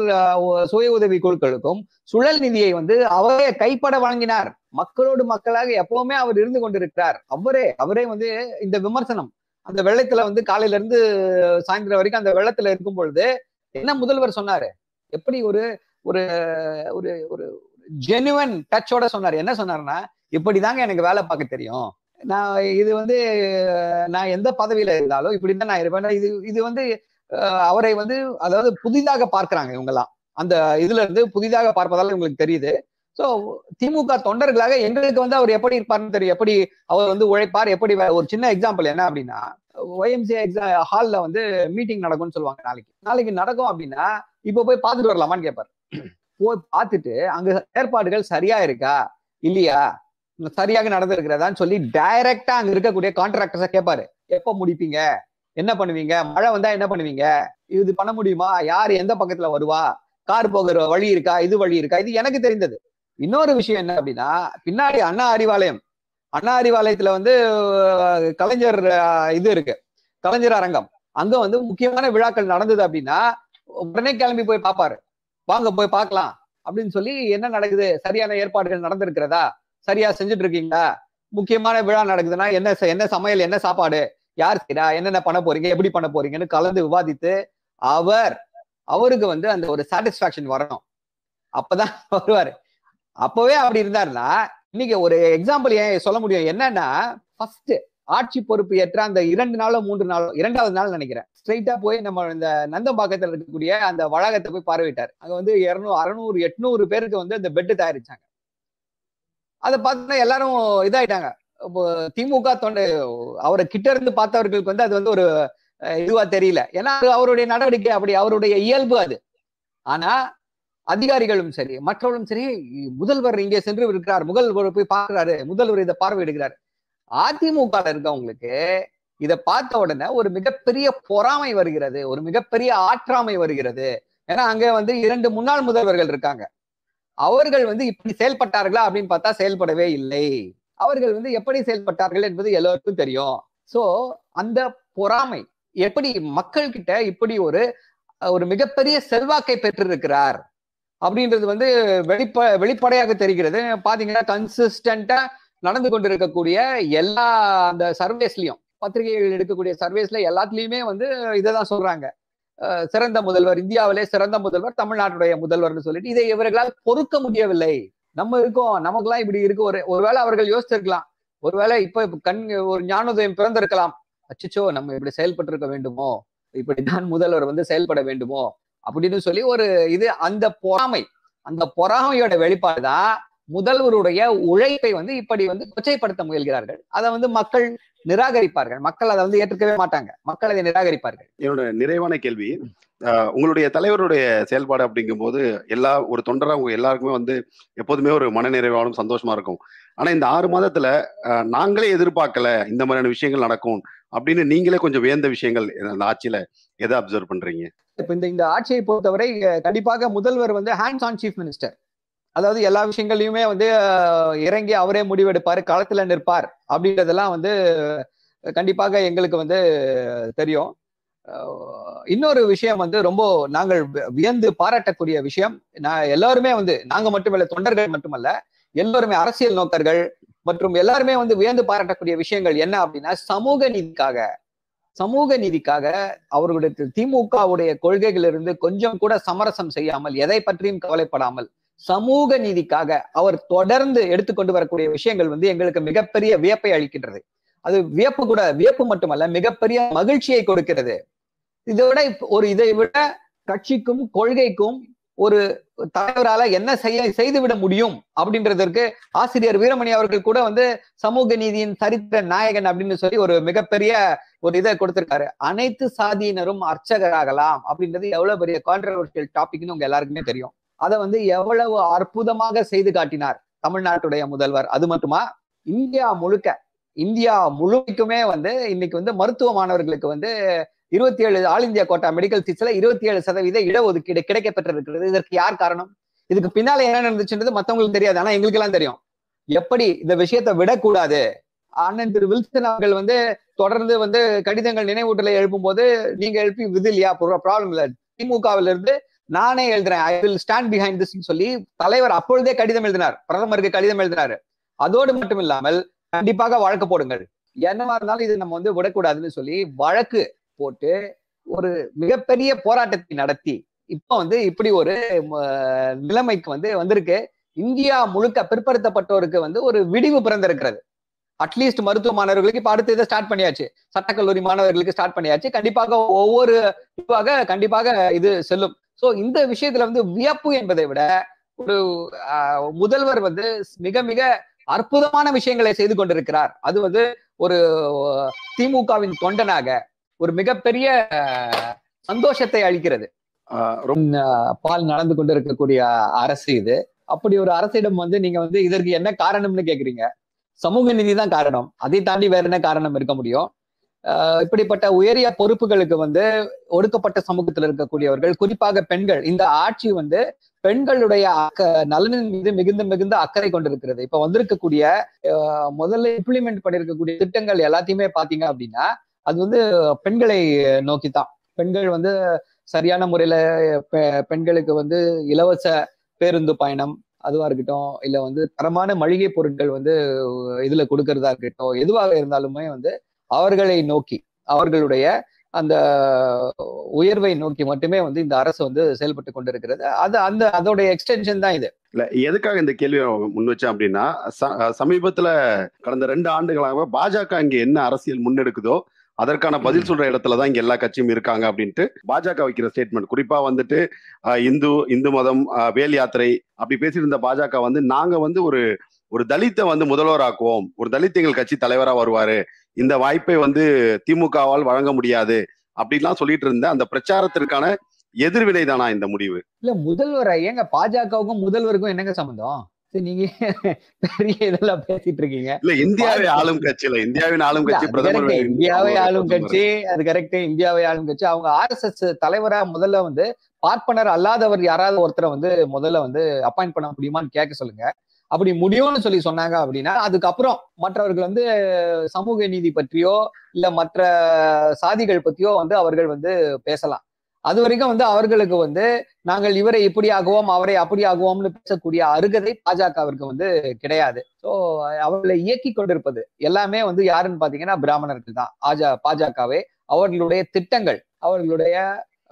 சுய உதவி குழுக்களுக்கும் சுழல் நிதியை வந்து அவரே கைப்பட வழங்கினார். மக்களோடு மக்களாக எப்பவுமே அவர் இருந்து கொண்டிருக்கிறார். அவரே அவரே வந்து இந்த விமர்சனம் அந்த வெள்ளத்துல வந்து காலையில இருந்து சாயந்தரம் வரைக்கும் அந்த வெள்ளத்துல இருக்கும் பொழுது என்ன முதல்வர் சொன்னாரு? எப்படி ஒரு ஒரு ஒரு ஒரு ஜெனுவன் டச்சோட சொன்னார்? என்ன சொன்னாருன்னா இப்படிதாங்க எனக்கு வேலை பார்க்க தெரியும். நான் இது வந்து நான் எந்த பதவியில இருந்தாலும் இப்படிதான் நான் இருப்பேன். இது இது வந்து அஹ், அவரை வந்து அதாவது புதிதாக பார்க்கறாங்க இவங்க எல்லாம் அந்த இதுல இருந்து புதிதாக பார்ப்பதால உங்களுக்கு தெரியுது. சோ திமுக தொண்டர்களாக எங்களுக்கு வந்து அவர் எப்படி இருப்பாருன்னு தெரியும் எப்படி அவர் வந்து உழைப்பார் எப்படி ஒரு சின்ன எக்ஸாம்பிள் என்ன அப்படின்னா ஒய்எம்சி எக்ஸாம் ஹால்ல வந்து மீட்டிங் நடக்கும்னு சொல்லுவாங்க நாளைக்கு. நாளைக்கு நடக்கும் அப்படின்னா இப்ப போய் பார்த்துட்டு வரலாமான்னு கேட்பாரு போய் பார்த்துட்டு அங்க ஏற்பாடுகள் சரியா இருக்கா? இல்லையா? சரியாக நடந்திருக்கிறதான்னு சொல்லி டைரக்டா அங்க இருக்கக்கூடிய கான்ட்ராக்டர்ஸ கேட்பாரு எப்ப முடிப்பீங்க? என்ன பண்ணுவீங்க? மழை வந்தா என்ன பண்ணுவீங்க? இது பண்ண முடியுமா? யார் எந்த பக்கத்துல வருவா? கார் போகிற வழி இருக்கா? இது வழி இருக்கா? இது எனக்கு தெரிந்தது. இன்னொரு விஷயம் என்ன அப்படின்னா பின்னாடி அண்ணா அறிவாலயம். அண்ணா அறிவாலயத்துல வந்து கலைஞர் இது இருக்கு. கலைஞர் அரங்கம். அங்க வந்து முக்கியமான விழாக்கள் நடந்தது அப்படின்னா உடனே கிளம்பி போய் பார்ப்பாரு வாங்க போய் பார்க்கலாம். அப்படின்னு சொல்லி என்ன நடக்குது? சரியான ஏற்பாடுகள் நடந்திருக்கிறதா? சரியா செஞ்சுட்டு இருக்கீங்களா முக்கியமான விழா நடக்குதுன்னா என்ன என்ன சமையல் என்ன சாப்பாடு? யார் செய்யறா என்னென்ன பண்ண போறீங்க? எப்படி பண்ண போறீங்கன்னு கலந்து விவாதித்து அவர் அவருக்கு வந்து அந்த ஒரு சாட்டிஸ்பாக்சன் வரணும். அப்பதான் வருவாரு. அப்பவே அப்படி இருந்தாருன்னா இன்னைக்கு ஒரு எக்ஸாம்பிள் ஏன் சொல்ல முடியும்? என்னன்னா ஃபர்ஸ்ட் ஆட்சி பொறுப்பு ஏற்ற அந்த இரண்டு நாளோ மூன்று நாளோ இரண்டாவது நாள் நினைக்கிறேன். ஸ்ட்ரைட்டா போய் நம்ம இந்த நந்தம்பாக்கத்துல இருக்கக்கூடிய அந்த வளாகத்தை போய் பார்வையிட்டார். அங்க வந்து இருநூறு அறுநூறு எட்நூறு பேருக்கு வந்து அந்த பெட்டு தயாரிச்சாங்க. அதை பார்த்தோன்னா எல்லாரும் இதாயிட்டாங்க. இப்போ திமுக தொண்டை அவரை கிட்ட இருந்து பார்த்தவர்களுக்கு வந்து அது வந்து ஒரு அஹ், இதுவா தெரியல. ஏன்னா அது அவருடைய நடவடிக்கை அப்படி அவருடைய இயல்பு அது. ஆனா அதிகாரிகளும் சரி மற்றவர்களும் சரி முதல்வர் இங்கே சென்று இருக்கிறார் முதல்வர் போய் பார்க்கிறாரு. முதல்வர் இதை பார்வையிடுகிறார். அதிமுக இருக்கவங்களுக்கு இதை பார்த்த உடனே ஒரு மிகப்பெரிய பொறாமை வருகிறது. ஒரு மிகப்பெரிய ஆற்றாமை வருகிறது. ஏன்னா அங்க வந்து இரண்டு முன்னாள் முதல்வர்கள் இருக்காங்க. அவர்கள் வந்து இப்படி செயல்பட்டார்களா அப்படின்னு பார்த்தா செயல்படவே இல்லை. அவர்கள் வந்து எப்படி செயல்பட்டார்கள் என்பது எல்லோருக்கும் தெரியும். சோ அந்த பொறாமை எப்படி மக்கள் கிட்ட இப்படி ஒரு ஒரு மிகப்பெரிய செல்வாக்கை பெற்றிருக்கிறார் அப்படின்றது வந்து வெளிப்ப வெளிப்படையாக தெரிகிறது. பாத்தீங்கன்னா கன்சிஸ்டண்டா நடந்து கொண்டிருக்கக்கூடிய எல்லா அந்த சர்வேஸ்லயும் பத்திரிகைகள் எடுக்கக்கூடிய சர்வேஸ்ல எல்லாத்துலயுமே வந்து இதைதான் சொல்றாங்க. சிறந்த முதல்வர் இந்தியாவிலே சிறந்த முதல்வர் தமிழ்நாட்டுடைய முதல்வர்னு சொல்லிட்டு இதை இவர்களால் பொறுக்க முடியவில்லை. நம்ம இருக்கோம் நமக்கெல்லாம் இப்படி இருக்கு. ஒரு ஒருவேளை அவர்கள் யோசிச்சிருக்கலாம் ஒருவேளை இப்ப கண் ஒரு ஞானோதயம் பிறந்திருக்கலாம். அச்சச்சோ நம்ம இப்படி செயல்பட்டு இருக்க வேண்டுமோ? இப்படிதான் முதல்வர் வந்து செயல்பட வேண்டுமோ? அப்படின்னு சொல்லி ஒரு இது அந்த பொறாமை அந்த பொறாமையோட வெளிப்பாடுதான் முதல்வருடைய உழைப்பை வந்து இப்படி வந்து கொச்சைப்படுத்த முயல்கிறார்கள். அதை வந்து மக்கள் நிராகரிப்பார்கள். மக்கள் அதை வந்து ஏற்றுக்கவே மாட்டாங்க. மக்கள் அதை நிராகரிப்பார்கள். என்னோட நிறைவான கேள்வி உங்களுடைய தலைவருடைய செயல்பாடு அப்படிங்கும்போது எல்லா ஒரு தொண்டரா உங்க எல்லாருக்குமே வந்து எப்போதுமே ஒரு மனநிறைவாலும் சந்தோஷமா இருக்கும். ஆனா இந்த ஆறு மாதத்துல நாங்களே எதிர்பார்க்கல இந்த மாதிரியான விஷயங்கள் நடக்கும் அப்படின்னு நீங்களே கொஞ்சம் வியந்த விஷயங்கள் அந்த ஆட்சியில எதை அப்சர்வ் பண்றீங்க? இப்ப இந்த இந்த ஆட்சியை பொறுத்தவரை கண்டிப்பாக முதல்வர் வந்து ஹேண்ட்ஸ் ஆன் சீஃப் மினிஸ்டர் அதாவது எல்லா விஷயங்களையுமே வந்து இறங்கி அவரே முடிவெடுப்பாரு களத்துல நிற்பார் அப்படின்றதெல்லாம் வந்து கண்டிப்பாக எங்களுக்கு வந்து தெரியும். இன்னொரு விஷயம் வந்து ரொம்ப நாங்கள் வியந்து பாராட்டக்கூடிய விஷயம் நான் எல்லாருமே வந்து நாங்க மட்டுமல்ல தொண்டர்கள் மட்டுமல்ல எல்லோருமே அரசியல் நோக்கர்கள் மற்றும் எல்லாருமே வந்து வியந்து பாராட்டக்கூடிய விஷயங்கள் என்ன அப்படின்னா சமூக நீதிக்காக சமூக நீதிக்காக அவர்களுடைய திமுகவுடைய கொள்கைகளிலிருந்து கொஞ்சம் கூட சமரசம் செய்யாமல் எதை பற்றியும் கவலைப்படாமல் சமூக நீதிக்காக அவர் தொடர்ந்து எடுத்துக்கொண்டு வரக்கூடிய விஷயங்கள் வந்து எங்களுக்கு மிகப்பெரிய வியப்பை அளிக்கின்றது. அது வியப்பு கூட வியப்பு மட்டுமல்ல மிகப்பெரிய மகிழ்ச்சியை கொடுக்கிறது. இதை விட இப்ப ஒரு இதை விட கட்சிக்கும் கொள்கைக்கும் ஒரு தலைவரால என்ன செய்ய செய்துவிட முடியும் அப்படின்றதற்கு ஆசிரியர் வீரமணி அவர்கள் கூட வந்து சமூக நீதியின் சரித்திர நாயகன் அப்படின்னு சொல்லி ஒரு மிகப்பெரிய ஒரு இதை கொடுத்திருக்காரு. அனைத்து சாதியினரும் அர்ச்சகராகலாம் அப்படின்றது எவ்வளவு பெரிய கான்ட்ரவர்ஷியல் டாபிக்னு உங்க எல்லாருக்குமே தெரியும். அதை வந்து எவ்வளவு அற்புதமாக செய்து காட்டினார் தமிழ்நாட்டுடைய முதல்வர். அது மட்டுமா? இந்தியா முழுக்க இந்தியா முழுமைக்குமே வந்து இன்னைக்கு வந்து மருத்துவ மாணவர்களுக்கு வந்து இருபத்தி ஏழு ஆல் இந்தியா கோட்டா மெடிக்கல் சீட்ஸ்ல இருபத்தி ஏழு சதவீத இடஒதுக்கீடு கிடைக்க பெற்றிருக்கிறது இதற்கு யார் காரணம்? இதுக்கு பின்னால என்ன நடந்துச்சுன்றது மத்தவங்களுக்கு தெரியாது ஆனா எங்களுக்கு எல்லாம் தெரியும். எப்படி இந்த விஷயத்தை விடக்கூடாது? அண்ணன் திரு வில்சன் அவர்கள் வந்து தொடர்ந்து வந்து கடிதங்கள் நினைவூட்டலை எழுப்பும் போது நீங்க எழுப்பி விதில்லையா? இல்லையா ப்ராப்ளம் இல்ல. திமுகவில இருந்து நானே எழுதுறேன். I will stand behind this சொல்லி தலைவர் அப்பொழுதே கடிதம் எழுதினார். பிரதமருக்கு கடிதம் எழுதினாரு. அதோடு மட்டும் இல்லாமல் கண்டிப்பாக வழக்கு போடுங்கள். என்னவா இருந்தாலும் இது நம்ம வந்து விடக்கூடாதுன்னு சொல்லி வழக்கு போட்டு ஒரு மிகப்பெரிய போராட்டத்தை நடத்தி இப்போ வந்து இப்படி ஒரு நிலைமைக்கு வந்து வந்திருக்கு. இந்தியா முழுக்க பிற்படுத்தப்பட்டோருக்கு வந்து ஒரு விடிவு பிறந்திருக்கிறது. அட்லீஸ்ட் மருத்துவ மாணவர்களுக்கு இப்ப அடுத்த இதை ஸ்டார்ட் பண்ணியாச்சு. சட்டக்கல்லூரி மாணவர்களுக்கு ஸ்டார்ட் பண்ணியாச்சு. கண்டிப்பாக ஒவ்வொரு இதுவாக கண்டிப்பாக இது செல்லும். சோ இந்த விஷயத்துல வந்து வியப்பு என்பதை விட ஒரு முதல்வர் வந்து மிக மிக அற்புதமான விஷயங்களை செய்து கொண்டிருக்கிறார். அது வந்து ஒரு திமுகவின் தொண்டனாக ஒரு மிகப்பெரிய சந்தோஷத்தை அளிக்கிறது. பால் நடந்து கொண்டிருக்கக்கூடிய அரசு இது. அப்படி ஒரு அரசிடம் வந்து நீங்க வந்து இதற்கு என்ன காரணம்னு கேக்குறீங்க? சமூக நீதி தான் காரணம். அதை தாண்டி வேற என்ன காரணம் இருக்க முடியும்? இப்படிப்பட்ட உயரிய பொறுப்புகளுக்கு வந்து ஒடுக்கப்பட்ட சமூகத்தில் இருக்கக்கூடியவர்கள் குறிப்பாக பெண்கள். இந்த ஆட்சி வந்து பெண்களுடைய அக்க நலனின் மீது மிகுந்த மிகுந்த அக்கறை கொண்டிருக்கிறது. இப்ப வந்திருக்கக்கூடிய முதல்ல இம்ப்ளிமெண்ட் பண்ணிருக்கக்கூடிய திட்டங்கள் எல்லாத்தையுமே பாத்தீங்க அப்படின்னா அது வந்து பெண்களை நோக்கித்தான். பெண்கள் வந்து சரியான முறையில பெண்களுக்கு வந்து இலவச பேருந்து பயணம் அதுவா இருக்கட்டும் இல்ல வந்து தரமான மளிகை பொருட்கள் வந்து இதுல கொடுக்கறதா இருக்கட்டும் எதுவாக இருந்தாலுமே வந்து அவர்களை நோக்கி அவர்களுடைய அந்த உயர்வை நோக்கி மட்டுமே வந்து இந்த அரசு வந்து செயல்பட்டு கொண்டிருக்கிறது. அது அந்த அதோடைய எக்ஸ்டென்ஷன் தான் இது. இல்ல எதுக்காக இந்த கேள்வியை முன் வச்சேன் அப்படின்னா ச- சமீபத்துல கடந்த ரெண்டு ஆண்டுகளாக பாஜக இங்க என்ன அரசியல் முன்னெடுக்குதோ அதற்கான பதில் சொல்ற இடத்துல தான் இங்க எல்லா கட்சியும் இருக்காங்க அப்படின்ட்டு பாஜக வைக்கிற ஸ்டேட்மெண்ட் குறிப்பா வந்துட்டு இந்து இந்து மதம் வேல் யாத்திரை அப்படி பேசியிருந்த பாஜக வந்து நாங்க வந்து ஒரு ஒரு தலித்தை வந்து முதல்வராக்குவோம். ஒரு தலித் எங்கள் கட்சி தலைவரா வருவாரு. இந்த வாய்ப்பை வந்து திமுகவால் வழங்க முடியாது அப்படிலாம் சொல்லிட்டு இருந்த அந்த பிரச்சாரத்திற்கான எதிர்வினை தானா இந்த முடிவு? இல்ல முதல்வர் ஏங்க பாஜகவுக்கும் முதல்வருக்கும் என்னங்க சம்பந்தம்? நீங்க பெரிய இதெல்லாம் பேசிட்டு இருக்கீங்க. இல்ல இந்தியாவை ஆளும் கட்சியில இந்தியாவின் ஆளும் கட்சி பிரதமர். இந்தியாவை ஆளும். கட்சி அது கரெக்ட் இந்தியாவை ஆளும் கட்சி. அவங்க ஆர்எஸ்எஸ் தலைவரா முதல்ல வந்து பார்ப்பனர் அல்லாதவர் யாராவது ஒருத்தரை வந்து முதல்ல வந்து அப்பாயிண்ட் பண்ண முடியுமான்னு கேட்க சொல்லுங்க. அப்படி முடியும்னு சொல்லி சொன்னாங்க அப்படின்னா அதுக்கப்புறம் மற்றவர்கள் வந்து சமூக நீதி பற்றியோ இல்ல மற்ற சாதிகள் பத்தியோ வந்து அவர்கள் வந்து பேசலாம். அது வரைக்கும் வந்து அவர்களுக்கு வந்து நாங்கள் இவரை இப்படி ஆகுவோம் அவரை அப்படி ஆகுவோம்னு பேசக்கூடிய அருகதை பாஜகவிற்கு வந்து கிடையாது. ஸோ அவர்களை இயக்கி கொண்டிருப்பது எல்லாமே வந்து யாருன்னு பாத்தீங்கன்னா பிராமணர்கள் தான். ஆஜா பாஜகவே அவர்களுடைய திட்டங்கள் அவர்களுடைய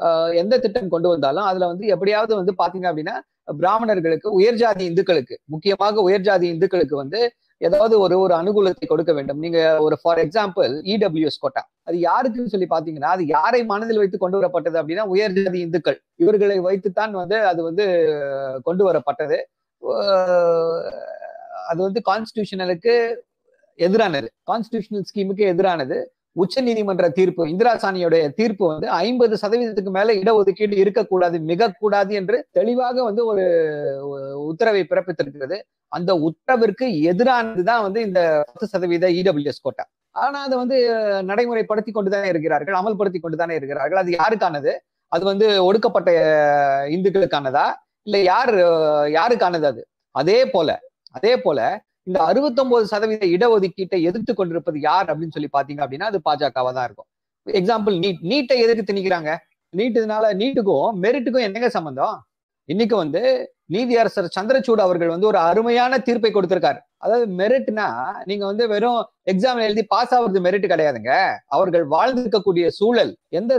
ஆஹ், எந்த திட்டம் கொண்டு வந்தாலும் அதுல வந்து எப்படியாவது வந்து பாத்தீங்க அப்படின்னா பிராமணர்களுக்கு உயர்ஜாதி இந்துக்களுக்கு முக்கியமாக உயர்ஜாதி இந்துக்களுக்கு வந்து ஏதாவது ஒரு ஒரு அனுகூலத்தை கொடுக்க வேண்டும். நீங்க ஒரு ஃபார் எக்ஸாம்பிள் இடபிள்யூஎஸ் கோட்டா. அது யாருக்குன்னு சொல்லி பாத்தீங்கன்னா அது யாரை மனதில் வைத்து கொண்டு வரப்பட்டது அப்படின்னா உயர்ஜாதி இந்துக்கள். இவர்களை வைத்துத்தான் வந்து அது வந்து கொண்டு வரப்பட்டது. அது வந்து கான்ஸ்டியூஷனலுக்கு எதிரானது. கான்ஸ்டியூஷனல் ஸ்கீமுக்கு எதிரானது. உச்ச நீதிமன்ற தீர்ப்பு இந்திரா சாணியோடைய தீர்ப்பு வந்து ஐம்பது சதவீதத்துக்கு மேல இடஒதுக்கீடு இருக்கக்கூடாது மிக கூடாது என்று தெளிவாக வந்து ஒரு உத்தரவை பிறப்பித்திருக்கிறது. அந்த உத்தரவிற்கு எதிரானதுதான் வந்து இந்த பத்து சதவீத இடபிள்யூஎஸ் கோட்டா. ஆனா அதை வந்து நடைமுறைப்படுத்தி கொண்டுதானே இருக்கிறார்கள் அமல்படுத்தி கொண்டுதானே இருக்கிறார்கள். அது யாருக்கானது? அது வந்து ஒடுக்கப்பட்ட இந்துக்களுக்கானதா? இல்ல யார் யாருக்கானது அது? அதே போல அதே போல இந்த 69% சதவீத இடஒதுக்கீட்டை எதிர்த்து கொண்டிருப்பது யார் அப்படின்னு சொல்லி பாத்தீங்க அப்படின்னா அது பாஜகவா தான் இருக்கும். எக்ஸாம்பிள் நீட் நீட்டை எதிர்த்து திணிக்கிறாங்க நீட்டுனால நீட்டுக்கும் மெரிட்டுக்கும் என்னங்க சம்பந்தம்? இன்னைக்கு வந்து நீதியரசர் சந்திரசூட் அவர்கள் வந்து ஒரு அருமையான தீர்ப்பை கொடுத்திருக்காரு. அதாவது மெரிட்னா நீங்க வந்து வெறும் எக்ஸாம் எழுதி பாஸ் ஆகுறது மெரிட் கிடையாதுங்க. அவர்கள் வாழ்ந்திருக்கக்கூடிய சூழல் எந்த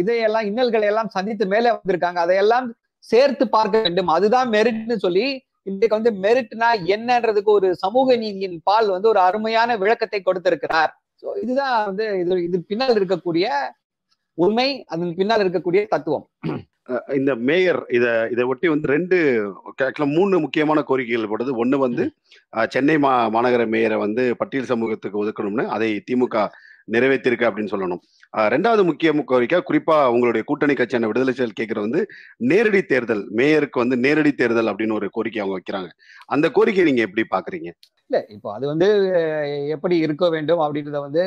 இதையெல்லாம் இன்னல்களை எல்லாம் சந்தித்து மேலே வந்திருக்காங்க. அதையெல்லாம் சேர்த்து பார்க்க வேண்டும். அதுதான் மெரிட்னு சொல்லி இன்றைக்கு வந்து மெரிட்னா என்னன்றதுக்கு ஒரு சமூக நீதியின் பால் வந்து ஒரு அருமையான விளக்கத்தை கொடுத்திருக்கிறார். சோ இதுதான் வந்து இது இது பின்னால் இருக்கக்கூடிய உண்மை அதன் பின்னால் இருக்கக்கூடிய தத்துவம். இந்த மேயர் இத இதை ஒட்டி வந்து ரெண்டு மூணு முக்கியமான கோரிக்கைகள் போடுது ஒண்ணு வந்து சென்னை மா மாநகர மேயரை வந்து பட்டியல் சமூகத்துக்கு ஒதுக்கணும்னு அதை திமுக நிறைவேற்றிருக்கு அப்படின்னு சொல்லணும். ரெண்டாவது முக்கிய கோரிக்கை குறிப்பா உங்களுடைய கூட்டணி கட்சியான விடுதலை செயல் கேட்கறது வந்து நேரடி தேர்தல் மேயருக்கு வந்து நேரடி தேர்தல் அப்படின்னு ஒரு கோரிக்கை அவங்க வைக்கிறாங்க. அந்த கோரிக்கையை நீங்க எப்படி பாக்குறீங்க? இல்ல இப்போ அது வந்து எப்படி இருக்க வேண்டும் அப்படின்றத வந்து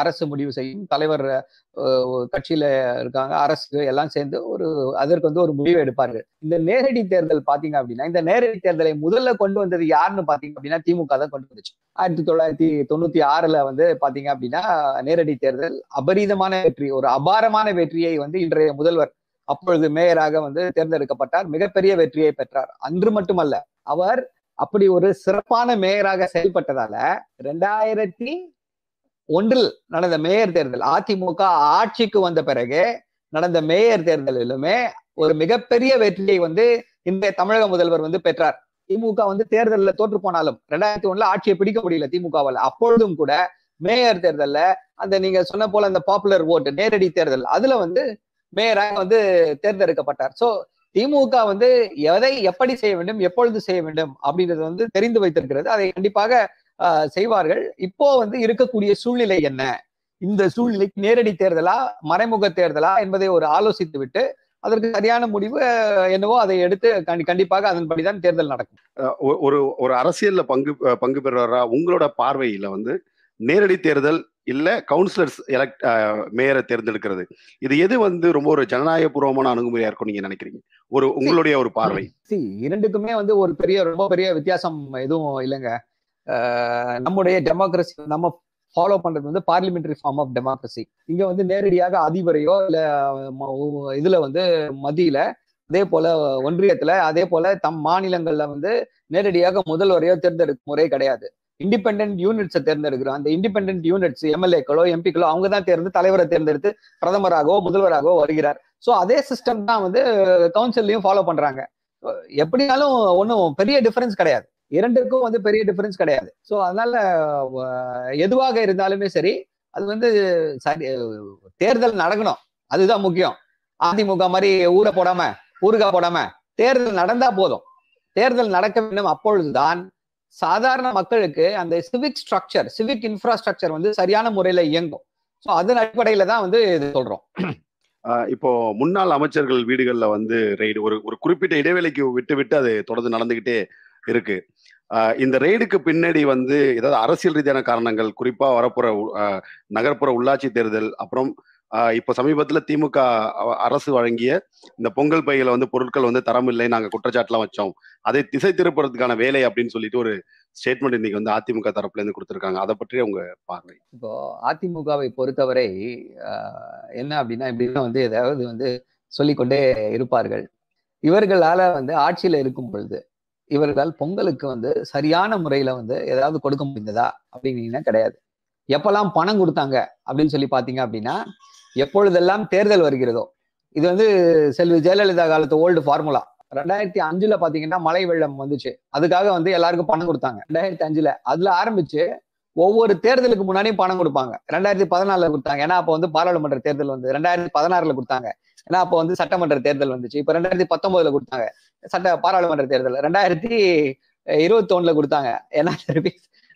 அரசு முடிவு செய்யும். தலைவர் கட்சியில இருக்காங்க அரசு எல்லாம் சேர்ந்து ஒரு அதற்கு வந்து ஒரு முடிவு எடுப்பார்கள். இந்த நேரடி தேர்தல் பாத்தீங்க அப்படின்னா இந்த நேரடி தேர்தலை முதல்ல கொண்டு வந்தது யாருன்னு பாத்தீங்க அப்படின்னா திமுக தான் கொண்டு வந்துச்சு. ஆயிரத்தி தொள்ளாயிரத்தி தொண்ணூத்தி ஆறுல வந்து பாத்தீங்க அப்படின்னா நேரடி தேர்தல் அபரீதமான வெற்றி ஒரு அபாரமான வெற்றியை வந்து இன்றைய முதல்வர் அப்பொழுது மேயராக வந்து தேர்ந்தெடுக்கப்பட்டார். மிகப்பெரிய வெற்றியை பெற்றார். அன்று மட்டுமல்ல அவர் அப்படி ஒரு சிறப்பான மேயராக செயல்பட்டதால ரெண்டாயிரத்தி ஒன்றில் நடந்த மேயர் தேர்தல் அதிமுக ஆட்சிக்கு வந்த பிறகு நடந்த மேயர் தேர்தலிலுமே ஒரு மிகப்பெரிய வெற்றியை வந்து இந்த தமிழக முதல்வர் வந்து பெற்றார். திமுக வந்து தேர்தலில் தோற்று போனாலும் ரெண்டாயிரத்தி ஒண்ணுல ஆட்சியை பிடிக்க முடியல திமுகவால். அப்பொழுதும் கூட மேயர் தேர்தல்ல அந்த நீங்க சொன்ன போல அந்த பாப்புலர் ஓட்டு நேரடி தேர்தல் அதுல வந்து மேயராக வந்து தேர்ந்தெடுக்கப்பட்டார். சோ திமுக வந்து எதை எப்படி செய்ய வேண்டும் எப்பொழுது செய்ய வேண்டும் அப்படின்றது வந்து தெரிந்து வைத்திருக்கிறது. அதை கண்டிப்பாக செய்வார்கள். இப்போ வந்து இருக்கக்கூடிய சூழ்நிலை என்ன? இந்த சூழ்நிலைக்கு நேரடி தேர்தலா மறைமுக தேர்தலா என்பதை ஒரு ஆலோசித்து விட்டு அதற்கு சரியான முடிவு என்னவோ அதை எடுத்து கண்டி- கண்டிப்பாக அதன்படிதான் தேர்தல் நடக்கும். ஒரு ஒரு அரசியல்ல பங்கு பங்கு பெறுறவரா உங்களோட பார்வையில வந்து நேரடி தேர்தல் இல்ல கவுன்சிலர்ஸ் எலக்ட் மேயரை தேர்ந்தெடுக்கிறது. இது எது வந்து ரொம்ப ஒரு ஜனநாயகபூர்வமான அணுகுமுறையா இருக்கும் நீங்க நினைக்கிறீங்க? ஒரு உங்களுடைய ஒரு பார்வை. இரண்டுக்குமே வந்து ஒரு பெரிய ரொம்ப பெரிய வித்தியாசம் எதுவும் இல்லைங்க. நம்முடைய டெமோக்ரஸி நம்ம ஃபாலோ பண்றது வந்து பார்லிமெண்டரி ஃபார்ம் ஆஃப் டெமோக்ரஸி இங்க வந்து நேரடியாக அதிபரையோ இல்ல இதுல வந்து மத்தியில அதே போல ஒன்றியத்துல அதே போல தம் மாநிலங்கள்ல வந்து நேரடியாக முதல்வரையோ தேர்ந்தெடுக்கும் முறை கிடையாது. இண்டிபெண்டன்ட் யூனிட்ஸை தேர்ந்தெடுக்கிறோம். அந்த இண்டிபெண்டன்ட் யூனிட்ஸ் எம்எல்ஏக்களோ எம்பிக்களோ அவங்க தான் தேர்ந்து தலைவரை தேர்ந்தெடுத்து பிரதமராகவோ முதல்வராகவோ வருகிறார். ஸோ அதே சிஸ்டம் தான் வந்து கவுன்சில்லையும் ஃபாலோ பண்றாங்க. எப்படினாலும் ஒன்றும் பெரிய டிஃபரன்ஸ் கிடையாது. இரண்டுக்கும் வந்து பெரிய டிஃபரன்ஸ் கிடையாது. ஸோ அதனால எதுவாக இருந்தாலுமே சரி அது வந்து சரி தேர்தல் நடக்கணும். அதுதான் முக்கியம். அதிமுக மாதிரி ஊரை போடாம ஊருகா போடாம தேர்தல் நடந்தா போதும். தேர்தல் நடக்க வேண்டும் அப்பொழுதுதான் சாதாரண மக்களுக்கு அந்த சிவிக் ஸ்ட்ரக்சர் சிவிக் இன்ஃப்ராஸ்ட்ரக்சர் வந்து சரியான முறையில இயங்கும். ஸோ அதன் அடிப்படையில தான் வந்து இது சொல்றோம். ஆஹ் இப்போ முன்னாள் அமைச்சர்கள் வீடுகள்ல வந்து ரெய்டு ஒரு ஒரு குறிப்பிட்ட இடைவேளைக்கு விட்டு விட்டு அது தொடர்ந்து நடந்துகிட்டே இருக்கு. இந்த ரெய்டுக்கு பின்னாடி வந்து ஏதாவது அரசியல் ரீதியான காரணங்கள் குறிப்பா வரப்புற உ- நகர்ப்புற உள்ளாட்சி தேர்தல் அப்புறம் இப்போ சமீபத்துல திமுக அரசு வழங்கிய இந்த பொங்கல் பைகளை வந்து பொருட்கள் வந்து தரம் இல்லை நாங்க குற்றச்சாட்டுலாம் வச்சோம். அதை திசை திருப்புறதுக்கான வேலை அப்படின்னு சொல்லிட்டு ஒரு ஸ்டேட்மெண்ட் இன்னைக்கு வந்து அதிமுக தரப்புல இருந்து கொடுத்துருக்காங்க. அதை பற்றி உங்க பார்வை? இப்போ அதிமுகவை பொறுத்தவரை என்ன அப்படின்னா இப்படிலாம் வந்து ஏதாவது வந்து சொல்லிக்கொண்டே இருப்பார்கள். இவர்களால வந்து ஆட்சியில இருக்கும் பொழுது இவர்கள் பொங்கலுக்கு வந்து சரியான முறையில வந்து ஏதாவது கொடுக்க முடிந்ததா அப்படின்னீங்கன்னா கிடையாது. எப்பெல்லாம் பணம் கொடுத்தாங்க அப்படின்னு சொல்லி பாத்தீங்க அப்படின்னா எப்பொழுதெல்லாம் தேர்தல் வருகிறதோ இது வந்து செல்வி ஜெயலலிதா காலத்து ஓல்டு ஃபார்முலா ரெண்டாயிரத்தி அஞ்சுல பாத்தீங்கன்னா மழை வெள்ளம் வந்துச்சு. அதுக்காக வந்து எல்லாருக்கும் பணம் கொடுத்தாங்க. ரெண்டாயிரத்தி அஞ்சுல அதுல ஆரம்பிச்சு ஒவ்வொரு தேர்தலுக்கு முன்னாடியும் பணம் கொடுப்பாங்க. ரெண்டாயிரத்தி பதினாலுல கொடுத்தாங்க. ஏன்னா அப்போ வந்து பாராளுமன்ற தேர்தல் வந்து ரெண்டாயிரத்தி பதினாறுல கொடுத்தாங்க. ஏன்னா அப்போ வந்து சட்டமன்ற தேர்தல் வந்துச்சு. இப்ப ரெண்டாயிரத்தி பத்தொன்பதுல கொடுத்தாங்க. சட்ட பாராளுமன்ற தேர்தல். ரெண்டாயிரத்தி இருபத்தி ஒண்ணுல கொடுத்தாங்க. ஏன்னா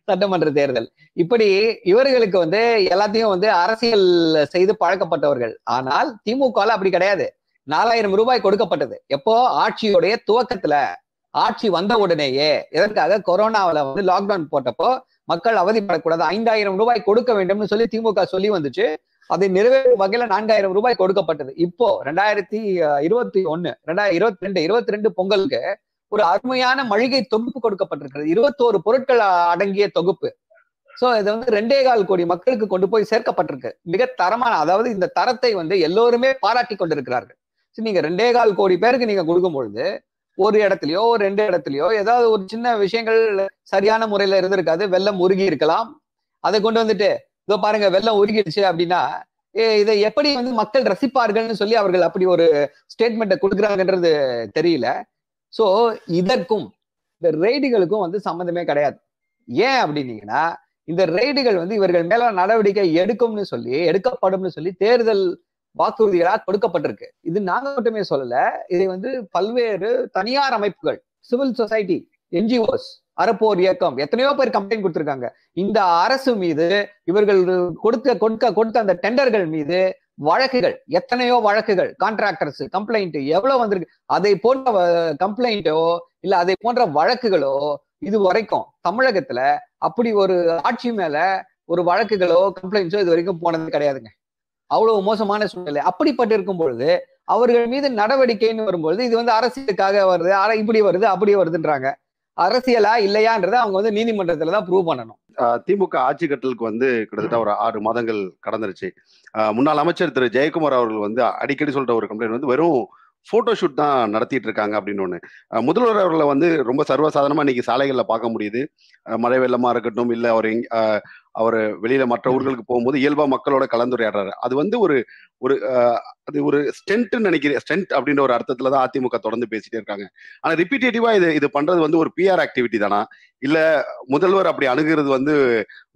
சட்டமன்ற தேர்தல். இப்படி இவர்களுக்கு வந்து எல்லாத்தையும் வந்து அரசியல் செய்து பழக்கப்பட்டவர்கள். ஆனால் திமுக அப்படி கிடையாது. நாலாயிரம் ரூபாய் கொடுக்கப்பட்டது. எப்போ? ஆட்சியுடைய துவக்கத்துல. ஆட்சி வந்த உடனேயே. எதற்காக? கொரோனாவில் வந்து லாக்டவுன் போட்டப்போ மக்கள் அவதிப்படக்கூடாது. ஐந்தாயிரம் ரூபாய் கொடுக்க வேண்டும்னு சொல்லி திமுக சொல்லி வந்துச்சு. அதை நிறைவேறும் வகையில நான்காயிரம் ரூபாய் கொடுக்கப்பட்டது. இப்போ ரெண்டாயிரத்தி இருபத்தி ஒண்ணு ரெண்டாயிரத்தி இருபத்தி ரெண்டு இருபத்தி ரெண்டு பொங்கலுக்கு ஒரு அருமையான மளிகை தொகுப்பு கொடுக்கப்பட்டிருக்கிறது. இருபத்தோரு பொருட்கள் அடங்கிய தொகுப்பு. சோ இது வந்து ரெண்டே கால் கோடி மக்களுக்கு கொண்டு போய் சேர்க்கப்பட்டிருக்கு. மிக தரமான அதாவது இந்த தரத்தை வந்து எல்லோருமே பாராட்டி கொண்டிருக்கிறார்கள். நீங்க ரெண்டே கால் கோடி பேருக்கு நீங்க கொடுக்கும் பொழுது ஒரு இடத்துலயோ ஒரு ரெண்டு இடத்துலயோ ஏதாவது ஒரு சின்ன விஷயங்கள் சரியான முறையில இருந்திருக்காது. வெள்ளம் உருகி இருக்கலாம். அதை கொண்டு வந்துட்டு இதோ பாருங்க வெள்ளம் உருகிடுச்சு அப்படின்னா இதை எப்படி வந்து மக்கள் ரசிப்பார்கள்னு சொல்லி அவர்கள் அப்படி ஒரு ஸ்டேட்மெண்ட்டை கொடுக்குறாங்கன்றது தெரியல. சோ இதற்கும் இந்த ரெய்டுகளுக்கும் வந்து சம்மந்தமே கிடையாது. ஏன் அப்படின்னீங்கன்னா இந்த ரெய்டுகள் வந்து இவர்கள் மேல நடவடிக்கை எடுக்கும்னு சொல்லி எடுக்கப்படும்னு சொல்லி தேர்தல் வாக்குறுதிகளாக கொடுக்கப்பட்டிருக்கு. இது நாங்க மட்டுமே சொல்லல இதை வந்து பல்வேறு தனியார் அமைப்புகள் சிவில் சொசைட்டி என்ஜிஓஸ் அறப்போர் இயக்கம். எத்தனையோ பேர் கம்ப்ளைண்ட் கொடுத்திருக்காங்க. இந்த அரசு மீது இவர்கள் கொடுக்க கொடுக்க கொடுத்த அந்த டெண்டர்கள் மீது வழக்குகள் எத்தனையோ வழக்குகள் கான்ட்ராக்டர்ஸ் கம்ப்ளைண்ட் எவ்வளவு வந்திருக்கு? அதை போன்ற கம்ப்ளைண்ட்டோ இல்ல அதை போன்ற வழக்குகளோ இது வரைக்கும் தமிழகத்துல அப்படி ஒரு ஆட்சி மேல ஒரு வழக்குகளோ கம்ப்ளைண்ட்ஸோ இது வரைக்கும் போனது கிடையாதுங்க. அவ்வளவு மோசமான சூழ்நிலை. அப்படிப்பட்டு இருக்கும் பொழுது அவர்கள் மீது நடவடிக்கைன்னு வரும்பொழுது இது வந்து அரசியலுக்காக வருது இப்படி வருது அப்படி வருதுன்றாங்க. அரசியலா இல்லையான்றதை அவங்க வந்து நீதிமன்றத்துல தான் ப்ரூவ் பண்ணணும். திமுக ஆட்சி கட்டலுக்கு வந்து கிட்டத்தட்ட ஒரு ஆறு மாதங்கள் கடந்துருச்சு. முன்னாள் அமைச்சர் திரு. ஜெயக்குமார் அவர்கள் வந்து அடிக்கடி சொல்ற ஒரு கம்ப்ளைண்ட் வந்து வெறும் போட்டோ ஷூட் தான் நடத்திட்டு இருக்காங்க அப்படின்னு ஆஹ் முதல்வர் அவர்களை வந்து ரொம்ப சர்வசாதாரணமா இன்னைக்கு சாலைகள்ல பார்க்க முடியுது. மழை வெள்ளமா இருக்கட்டும் இல்ல அவர் அவர் வெளியில மற்ற ஊர்களுக்கு போகும்போது இயல்பா மக்களோட கலந்துரையாடுறாரு. அது வந்து ஒரு ஒரு அது ஒரு ஸ்டென்ட்னு நினைக்கிறேன். ஸ்டென்ட் அப்படின்ற ஒரு அர்த்தத்துல தான் அதிமுக தொடர்ந்து பேசிட்டே இருக்காங்க. ஆனா ரிப்பீட்டேட்டிவா இது இது பண்றது வந்து ஒரு பிஆர் ஆக்டிவிட்டி தானா? இல்ல முதல்வர் அப்படி அணுகிறது வந்து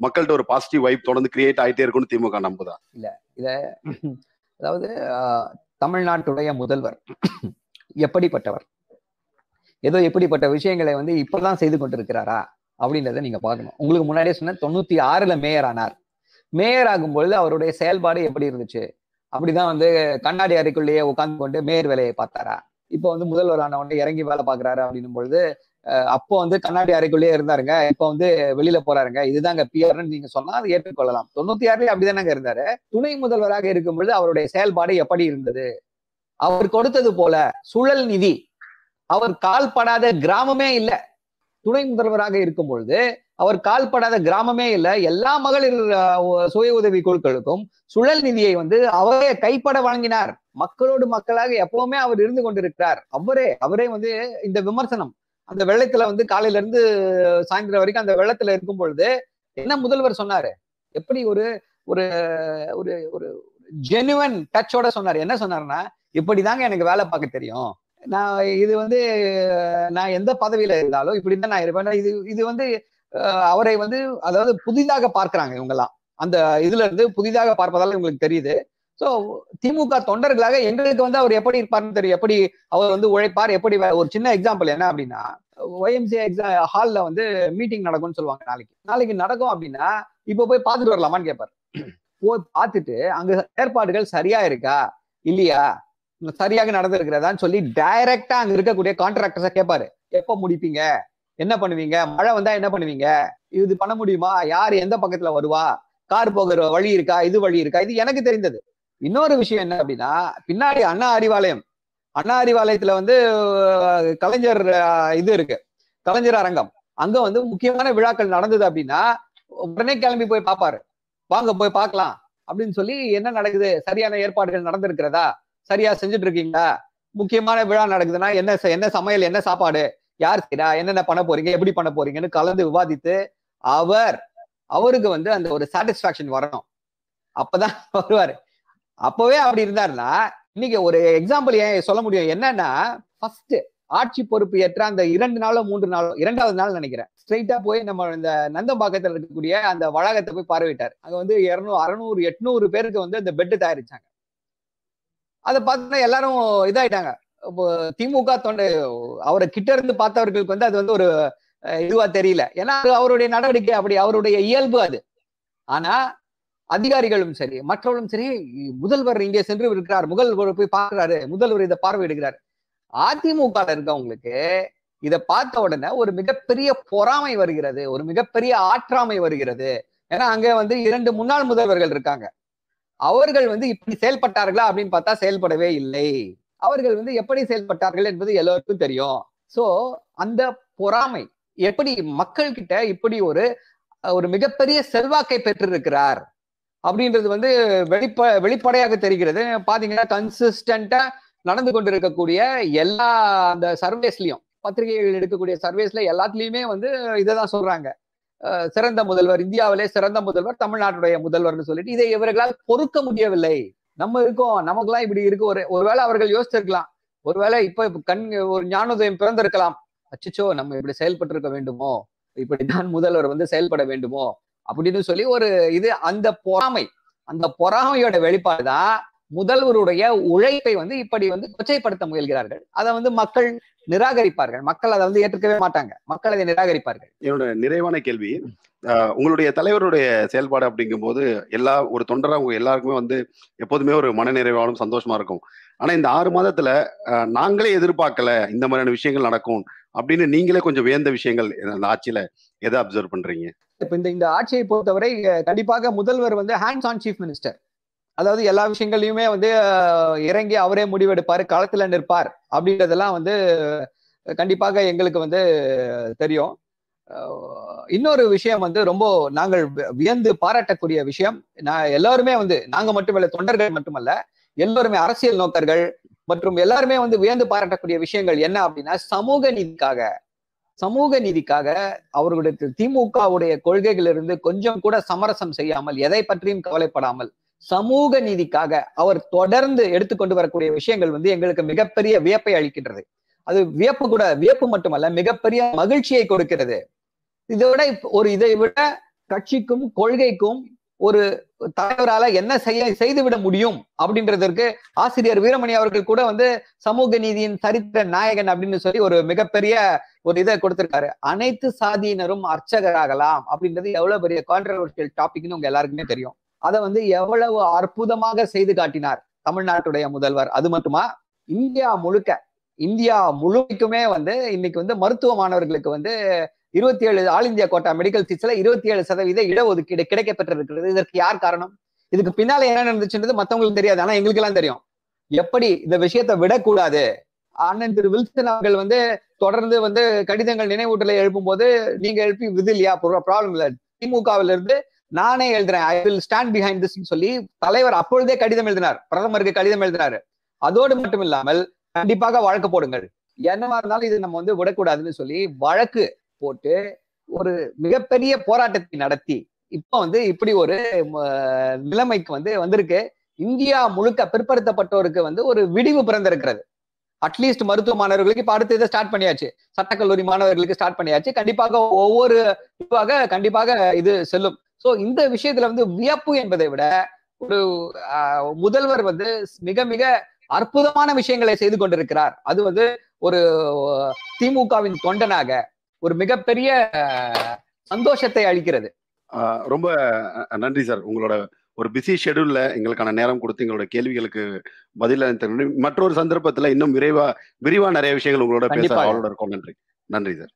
மக்கள்கிட்ட ஒரு பாசிட்டிவ் வைப் தொடர்ந்து கிரியேட் ஆயிட்டே இருக்கும்னு திமுக நம்புதா? இத அதாவது தமிழ்நாட்டுடைய முதல்வர் எப்படிப்பட்டவர்? ஏதோ எப்படிப்பட்ட விஷயங்களை வந்து இப்பதான் செய்து கொண்டிருக்கிறாரா? அப்படின்றத நீங்க பார்க்கணும். உங்களுக்கு முன்னாடியே சொன்ன தொண்ணூத்தி ஆறுல மேயர் ஆனார். மேயர் ஆகும்பொழுது அவருடைய செயல்பாடு எப்படி இருந்துச்சு? அப்படிதான் வந்து கண்ணாடி அறைக்குள்ளேயே உட்கார்ந்து கொண்டு மேயர் வேலையை பார்த்தாரா? இப்போ வந்து முதல்வர் ஆன உடனே இறங்கி வேலை பாக்குறாரு அப்படின்னும் பொழுது அப்போ வந்து கண்ணாடி அறைக்குள்ளேயே இருந்தாருங்க. இப்போ வந்து வெளியில போறாருங்க. இதுதாங்க பிஆர்னு நீங்க சொன்னா அதை ஏற்றுக்கொள்ளலாம். தொண்ணூத்தி ஆறுலயே அப்படிதானங்க இருந்தாரு. துணை முதல்வராக இருக்கும் பொழுது அவருடைய செயல்பாடு எப்படி இருந்தது? அவர் கொடுத்தது போல சுழல் நிதி. அவர் கால்படாத கிராமமே இல்ல. துணை முதல்வராக இருக்கும் பொழுது அவர் கால்படாத கிராமமே இல்ல. எல்லா மகளிர் சுய உதவி குழுக்களுக்கும் சுழல் நிதியை வந்து அவரே கைப்பட வழங்கினார். மக்களோடு மக்களாக எப்பவுமே அவர் இருந்து கொண்டிருக்கிறார். அவரே அவரே வந்து இந்த விமர்சனம். அந்த வெள்ளத்துல வந்து காலையில இருந்து சாயந்தரம் வரைக்கும் அந்த வெள்ளத்துல இருக்கும் பொழுது என்ன முதல்வர் சொன்னாரு? எப்படி ஒரு ஒரு ஒரு ஒரு ஜெனுவன் டச்சோட சொன்னார். என்ன சொன்னாருன்னா இப்படிதாங்க எனக்கு வேலை பார்க்க தெரியும். நான் இது வந்து நான் எந்த பதவியில இருந்தாலும் இப்படிதான் நான் இருப்பேன். இது இது வந்து அவரை வந்து அதாவது புதிதாக பார்க்கிறாங்க இவங்கெல்லாம். அந்த இதுல இருந்து புதிதாக பார்ப்பதால இவங்களுக்கு தெரியுது. சோ திமுக தொண்டர்களாக எங்களுக்கு வந்து அவர் எப்படி இருப்பார்னு தெரியும். எப்படி அவர் வந்து உழைப்பார் எப்படி ஒரு சின்ன எக்ஸாம்பிள் என்ன அப்படின்னா ஒய்எம்சி எக்ஸாம் ஹால்ல வந்து மீட்டிங் நடக்கும்னு சொல்லுவாங்க நாளைக்கு. நாளைக்கு நடக்கும் அப்படின்னா இப்ப போய் பார்த்துட்டு வரலாமான்னு கேட்பாரு போய் பார்த்துட்டு அங்க ஏற்பாடுகள் சரியா இருக்கா இல்லையா சரியாக நடந்திருக்கிறதான்னு சொல்லி டைரக்டா அங்க இருக்கக்கூடிய கான்ட்ராக்டர்ஸ கேட்பாரு எப்ப முடிப்பீங்க? என்ன பண்ணுவீங்க? மழை வந்தா என்ன பண்ணுவீங்க? இது பண்ண முடியுமா? யார் எந்த பக்கத்துல வருவா? கார் போகிற வழி இருக்கா? இது வழி இருக்கா? இது எனக்கு தெரிந்தது. இன்னொரு விஷயம் என்ன அப்படின்னா பின்னாடி அண்ணா அறிவாலயம். அண்ணா அறிவாலயத்துல வந்து கலைஞர் இது இருக்கு. கலைஞர் அரங்கம். அங்க வந்து முக்கியமான விழாக்கள் நடந்தது அப்படின்னா உடனே கிளம்பி போய் பார்ப்பாரு வாங்க போய் பார்க்கலாம். அப்படின்னு சொல்லி என்ன நடக்குது? சரியான ஏற்பாடுகள் நடந்திருக்கிறதா? சரியா செஞ்சுட்டு இருக்கீங்களா முக்கியமான விழா நடக்குதுன்னா என்ன என்ன சமையல் என்ன சாப்பாடு? யார் செய்யறா என்னென்ன பண்ண போறீங்க? எப்படி பண்ண போறீங்கன்னு கலந்து விவாதித்து அவர் அவருக்கு வந்து அந்த ஒரு சாட்டிஸ்பாக்சன் வரணும். அப்பதான் வருவாரு. அப்பவே அப்படி இருந்தாருன்னா இன்னைக்கு ஒரு எக்ஸாம்பிள் ஏன் சொல்ல முடியும்? என்னன்னா ஃபர்ஸ்ட் ஆட்சி பொறுப்பு ஏற்ற அந்த இரண்டு நாளோ மூன்று நாளோ இரண்டாவது நாள் நினைக்கிறேன். ஸ்ட்ரைட்டா போய் நம்ம இந்த நந்தம்பாக்கத்துல இருக்கக்கூடிய அந்த வளாகத்தை போய் பார்வையிட்டார். அங்க வந்து இருநூறு அறுநூறு எட்நூறு பேருக்கு வந்து அந்த பெட்டு தயாரிச்சாங்க. அதை பார்த்தா எல்லாரும் இதாயிட்டாங்க. திமுக தொண்டை அவரை கிட்ட இருந்து பார்த்தவர்களுக்கு வந்து அது வந்து ஒரு இதுவா தெரியல. ஏன்னா அது அவருடைய நடவடிக்கை அப்படி அவருடைய இயல்பு அது. ஆனா அதிகாரிகளும் சரி மற்றவர்களும் சரி முதல்வர் இங்கே சென்று இருக்கிறார் முதல்வர் போய் பார்க்கிறாரு முதல்வர் இதை பார்வையிடுகிறார். அதிமுக இருக்கவங்களுக்கு இதை பார்த்த உடனே ஒரு மிகப்பெரிய பொறாமை வருகிறது ஒரு மிகப்பெரிய ஆற்றாமை வருகிறது. ஏன்னா அங்க வந்து இரண்டு முன்னாள் முதல்வர்கள் இருக்காங்க. அவர்கள் வந்து இப்படி செயல்பட்டார்களா அப்படின்னு பார்த்தா செயல்படவே இல்லை. அவர்கள் வந்து எப்படி செயல்பட்டார்கள் என்பது எல்லோருக்கும் தெரியும். சோ அந்த பொறாமை எப்படி மக்கள் கிட்ட இப்படி ஒரு ஒரு மிகப்பெரிய செல்வாக்கை பெற்றிருக்கிறார்? அப்படின்றது வந்து வெளிப்ப வெளிப்படையாக தெரிகிறது. பாத்தீங்கன்னா கன்சிஸ்டண்டா நடந்து கொண்டிருக்கக்கூடிய எல்லா அந்த சர்வேஸ்லயும் பத்திரிகைகள் எடுக்கக்கூடிய சர்வேஸ்ல எல்லாத்துலயுமே வந்து இதைதான் சொல்றாங்க. சிறந்த முதல்வர் இந்தியாவிலே சிறந்த முதல்வர் தமிழ்நாட்டுடைய முதல்வர்னு சொல்லிட்டு இதை இவர்களால் பொறுக்க முடியவில்லை. நம்ம இருக்கோம் நமக்குலாம் இப்படி இருக்கு. ஒரு ஒருவேளை அவர்கள் யோசிச்சிருக்கலாம். ஒருவேளை இப்ப கண் ஒரு ஞானோதயம் பிறந்திருக்கலாம். அச்சச்சோ நம்ம இப்படி செயல்பட்டு இருக்க வேண்டுமோ? இப்படிதான் முதல்வர் வந்து செயல்பட வேண்டுமோ? அப்படின்னு சொல்லி ஒரு இது அந்த பொறாமை அந்த பொறாமையோட வெளிப்பாடு தான் முதல்வருடைய உழைப்பை வந்து இப்படி வந்து கொச்சைப்படுத்த முயல்கிறார்கள். அதை வந்து மக்கள் நிராகரிப்பார்கள். மக்கள் அதை வந்து ஏற்றுக்கவே மாட்டாங்க. மக்கள் அதை நிராகரிப்பார்கள். என்னோட நிறைவான கேள்வி உங்களுடைய தலைவருடைய செயல்பாடு அப்படிங்கும்போது எல்லா ஒரு தொண்டராக உங்க எல்லாருக்குமே வந்து எப்போதுமே ஒரு மனநிறைவாலும் சந்தோஷமா இருக்கும். ஆனா இந்த ஆறு மாதத்துல நாங்களே எதிர்பார்க்கல இந்த மாதிரியான விஷயங்கள் நடக்கும் அப்படின்னு நீங்களே கொஞ்சம் வியந்த விஷயங்கள் அந்த ஆட்சியில எதை அப்சர்வ் பண்றீங்க? இப்ப இந்த இந்த ஆட்சியை பொறுத்தவரை கண்டிப்பாக முதல்வர் வந்து ஹேண்ட்ஸ் ஆன் சீஃப் மினிஸ்டர் அதாவது எல்லா விஷயங்களையுமே வந்து இறங்கி அவரே முடிவெடுப்பார் களத்துல நிற்பார் அப்படின்றதெல்லாம் வந்து கண்டிப்பாக எங்களுக்கு வந்து தெரியும். இன்னொரு விஷயம் வந்து ரொம்ப நாங்கள் வியந்து பாராட்டக்கூடிய விஷயம் நான் எல்லாருமே வந்து நாங்க மட்டுமல்ல தொண்டர்கள் மட்டுமல்ல எல்லோருமே அரசியல் நோக்கர்கள் மற்றும் எல்லாருமே வந்து வியந்து பாராட்டக்கூடிய விஷயங்கள் என்ன அப்படின்னா சமூக நீதிக்காக சமூக நீதிக்காக அவர்களுடைய திமுகவுடைய கொள்கைகளிலிருந்து கொஞ்சம் கூட சமரசம் செய்யாமல் எதை பற்றியும் கவலைப்படாமல் சமூக நீதிக்காக அவர் தொடர்ந்து எடுத்துக்கொண்டு வரக்கூடிய விஷயங்கள் வந்து எங்களுக்கு மிகப்பெரிய வியப்பை அளிக்கின்றது. அது வியப்பு கூட வியப்பு மட்டுமல்ல மிகப்பெரிய மகிழ்ச்சியை கொடுக்கிறது. இதை விட ஒரு இதை விட கட்சிக்கும் கொள்கைக்கும் ஒரு தலைவரால என்ன செய்ய செய்துவிட முடியும் அப்படின்றதற்கு ஆசிரியர் வீரமணி அவர்கள் கூட வந்து சமூக நீதியின் சரித்திர நாயகன் அப்படின்னு சொல்லி ஒரு மிகப்பெரிய ஒரு இதை கொடுத்திருக்காரு. அனைத்து சாதியினரும் அர்ச்சகராகலாம் அப்படின்றது எவ்வளவு பெரிய கான்ட்ரவர்ஷியல் டாபிக்னு உங்க எல்லாருக்குமே தெரியும். அதை வந்து எவ்வளவு அற்புதமாக செய்து காட்டினார் தமிழ்நாட்டுடைய முதல்வர். அது மட்டுமா? இந்தியா முழுக்க இந்தியா முழுமைக்குமே வந்து இன்னைக்கு வந்து மருத்துவ மாணவர்களுக்கு வந்து இருபத்தி ஏழு ஆல் இந்தியா கோட்டா மெடிக்கல் சீட்ஸ்ல இருபத்தி ஏழு சதவீத இடஒதுக்கீடு கிடைக்க பெற்றிருக்கிறது இதற்கு யார் காரணம்? இதுக்கு பின்னால என்ன நடந்துச்சுன்றது மத்தவங்களுக்கு தெரியாது. ஆனா எங்களுக்கு எல்லாம் தெரியும். எப்படி இந்த விஷயத்தை விடக்கூடாது? அண்ணன் திரு வில்சன் அவர்கள் வந்து தொடர்ந்து வந்து கடிதங்கள் நினைவூட்டலை எழுப்பும் போது நீங்க எழுப்பி இது இல்லையா ப்ராப்ளம் இல்ல. திமுகவில இருந்து நானே எழுதுறேன். I will stand behind this சொல்லி தலைவர் அப்பொழுதே கடிதம் எழுதினார். பிரதமருக்கு கடிதம் எழுதினாரு. அதோடு மட்டும் இல்லாமல் கண்டிப்பாக வழக்கு போடுங்கள். என்னவா இருந்தாலும் இது நம்ம வந்து விடக்கூடாதுன்னு சொல்லி வழக்கு போட்டு ஒரு மிகப்பெரிய போராட்டத்தை நடத்தி இப்போ வந்து இப்படி ஒரு நிலைமைக்கு வந்து வந்திருக்கு. இந்தியா முழுக்க பிற்படுத்தப்பட்டோருக்கு வந்து ஒரு விடிவு பிறந்திருக்கிறது. அட்லீஸ்ட் மருத்துவ மாணவர்களுக்கு இப்ப அடுத்த இதை ஸ்டார்ட் பண்ணியாச்சு. சட்டக்கல்லூரி மாணவர்களுக்கு ஸ்டார்ட் பண்ணியாச்சு. கண்டிப்பாக ஒவ்வொரு இதுவாக கண்டிப்பாக இது செல்லும். சோ இந்த விஷயத்துல வந்து வியப்பு என்பதை விட ஒரு ஆஹ், முதல்வர் வந்து மிக மிக அற்புதமான விஷயங்களை செய்து கொண்டிருக்கிறார். அது வந்து ஒரு திமுகவின் தொண்டனாக ஒரு மிகப்பெரிய சந்தோஷத்தை அளிக்கிறது. ரொம்ப நன்றி சார். உங்களோட ஒரு பிஸி ஷெடியூல்ல எங்களுக்கான நேரம் கொடுத்து எங்களோட கேள்விகளுக்கு பதில். மற்றொரு சந்தர்ப்பத்துல இன்னும் விரைவா விரிவா நிறைய விஷயங்கள் உங்களோட பேச. அவளோட இருக்கோம். நன்றி. நன்றி சார்.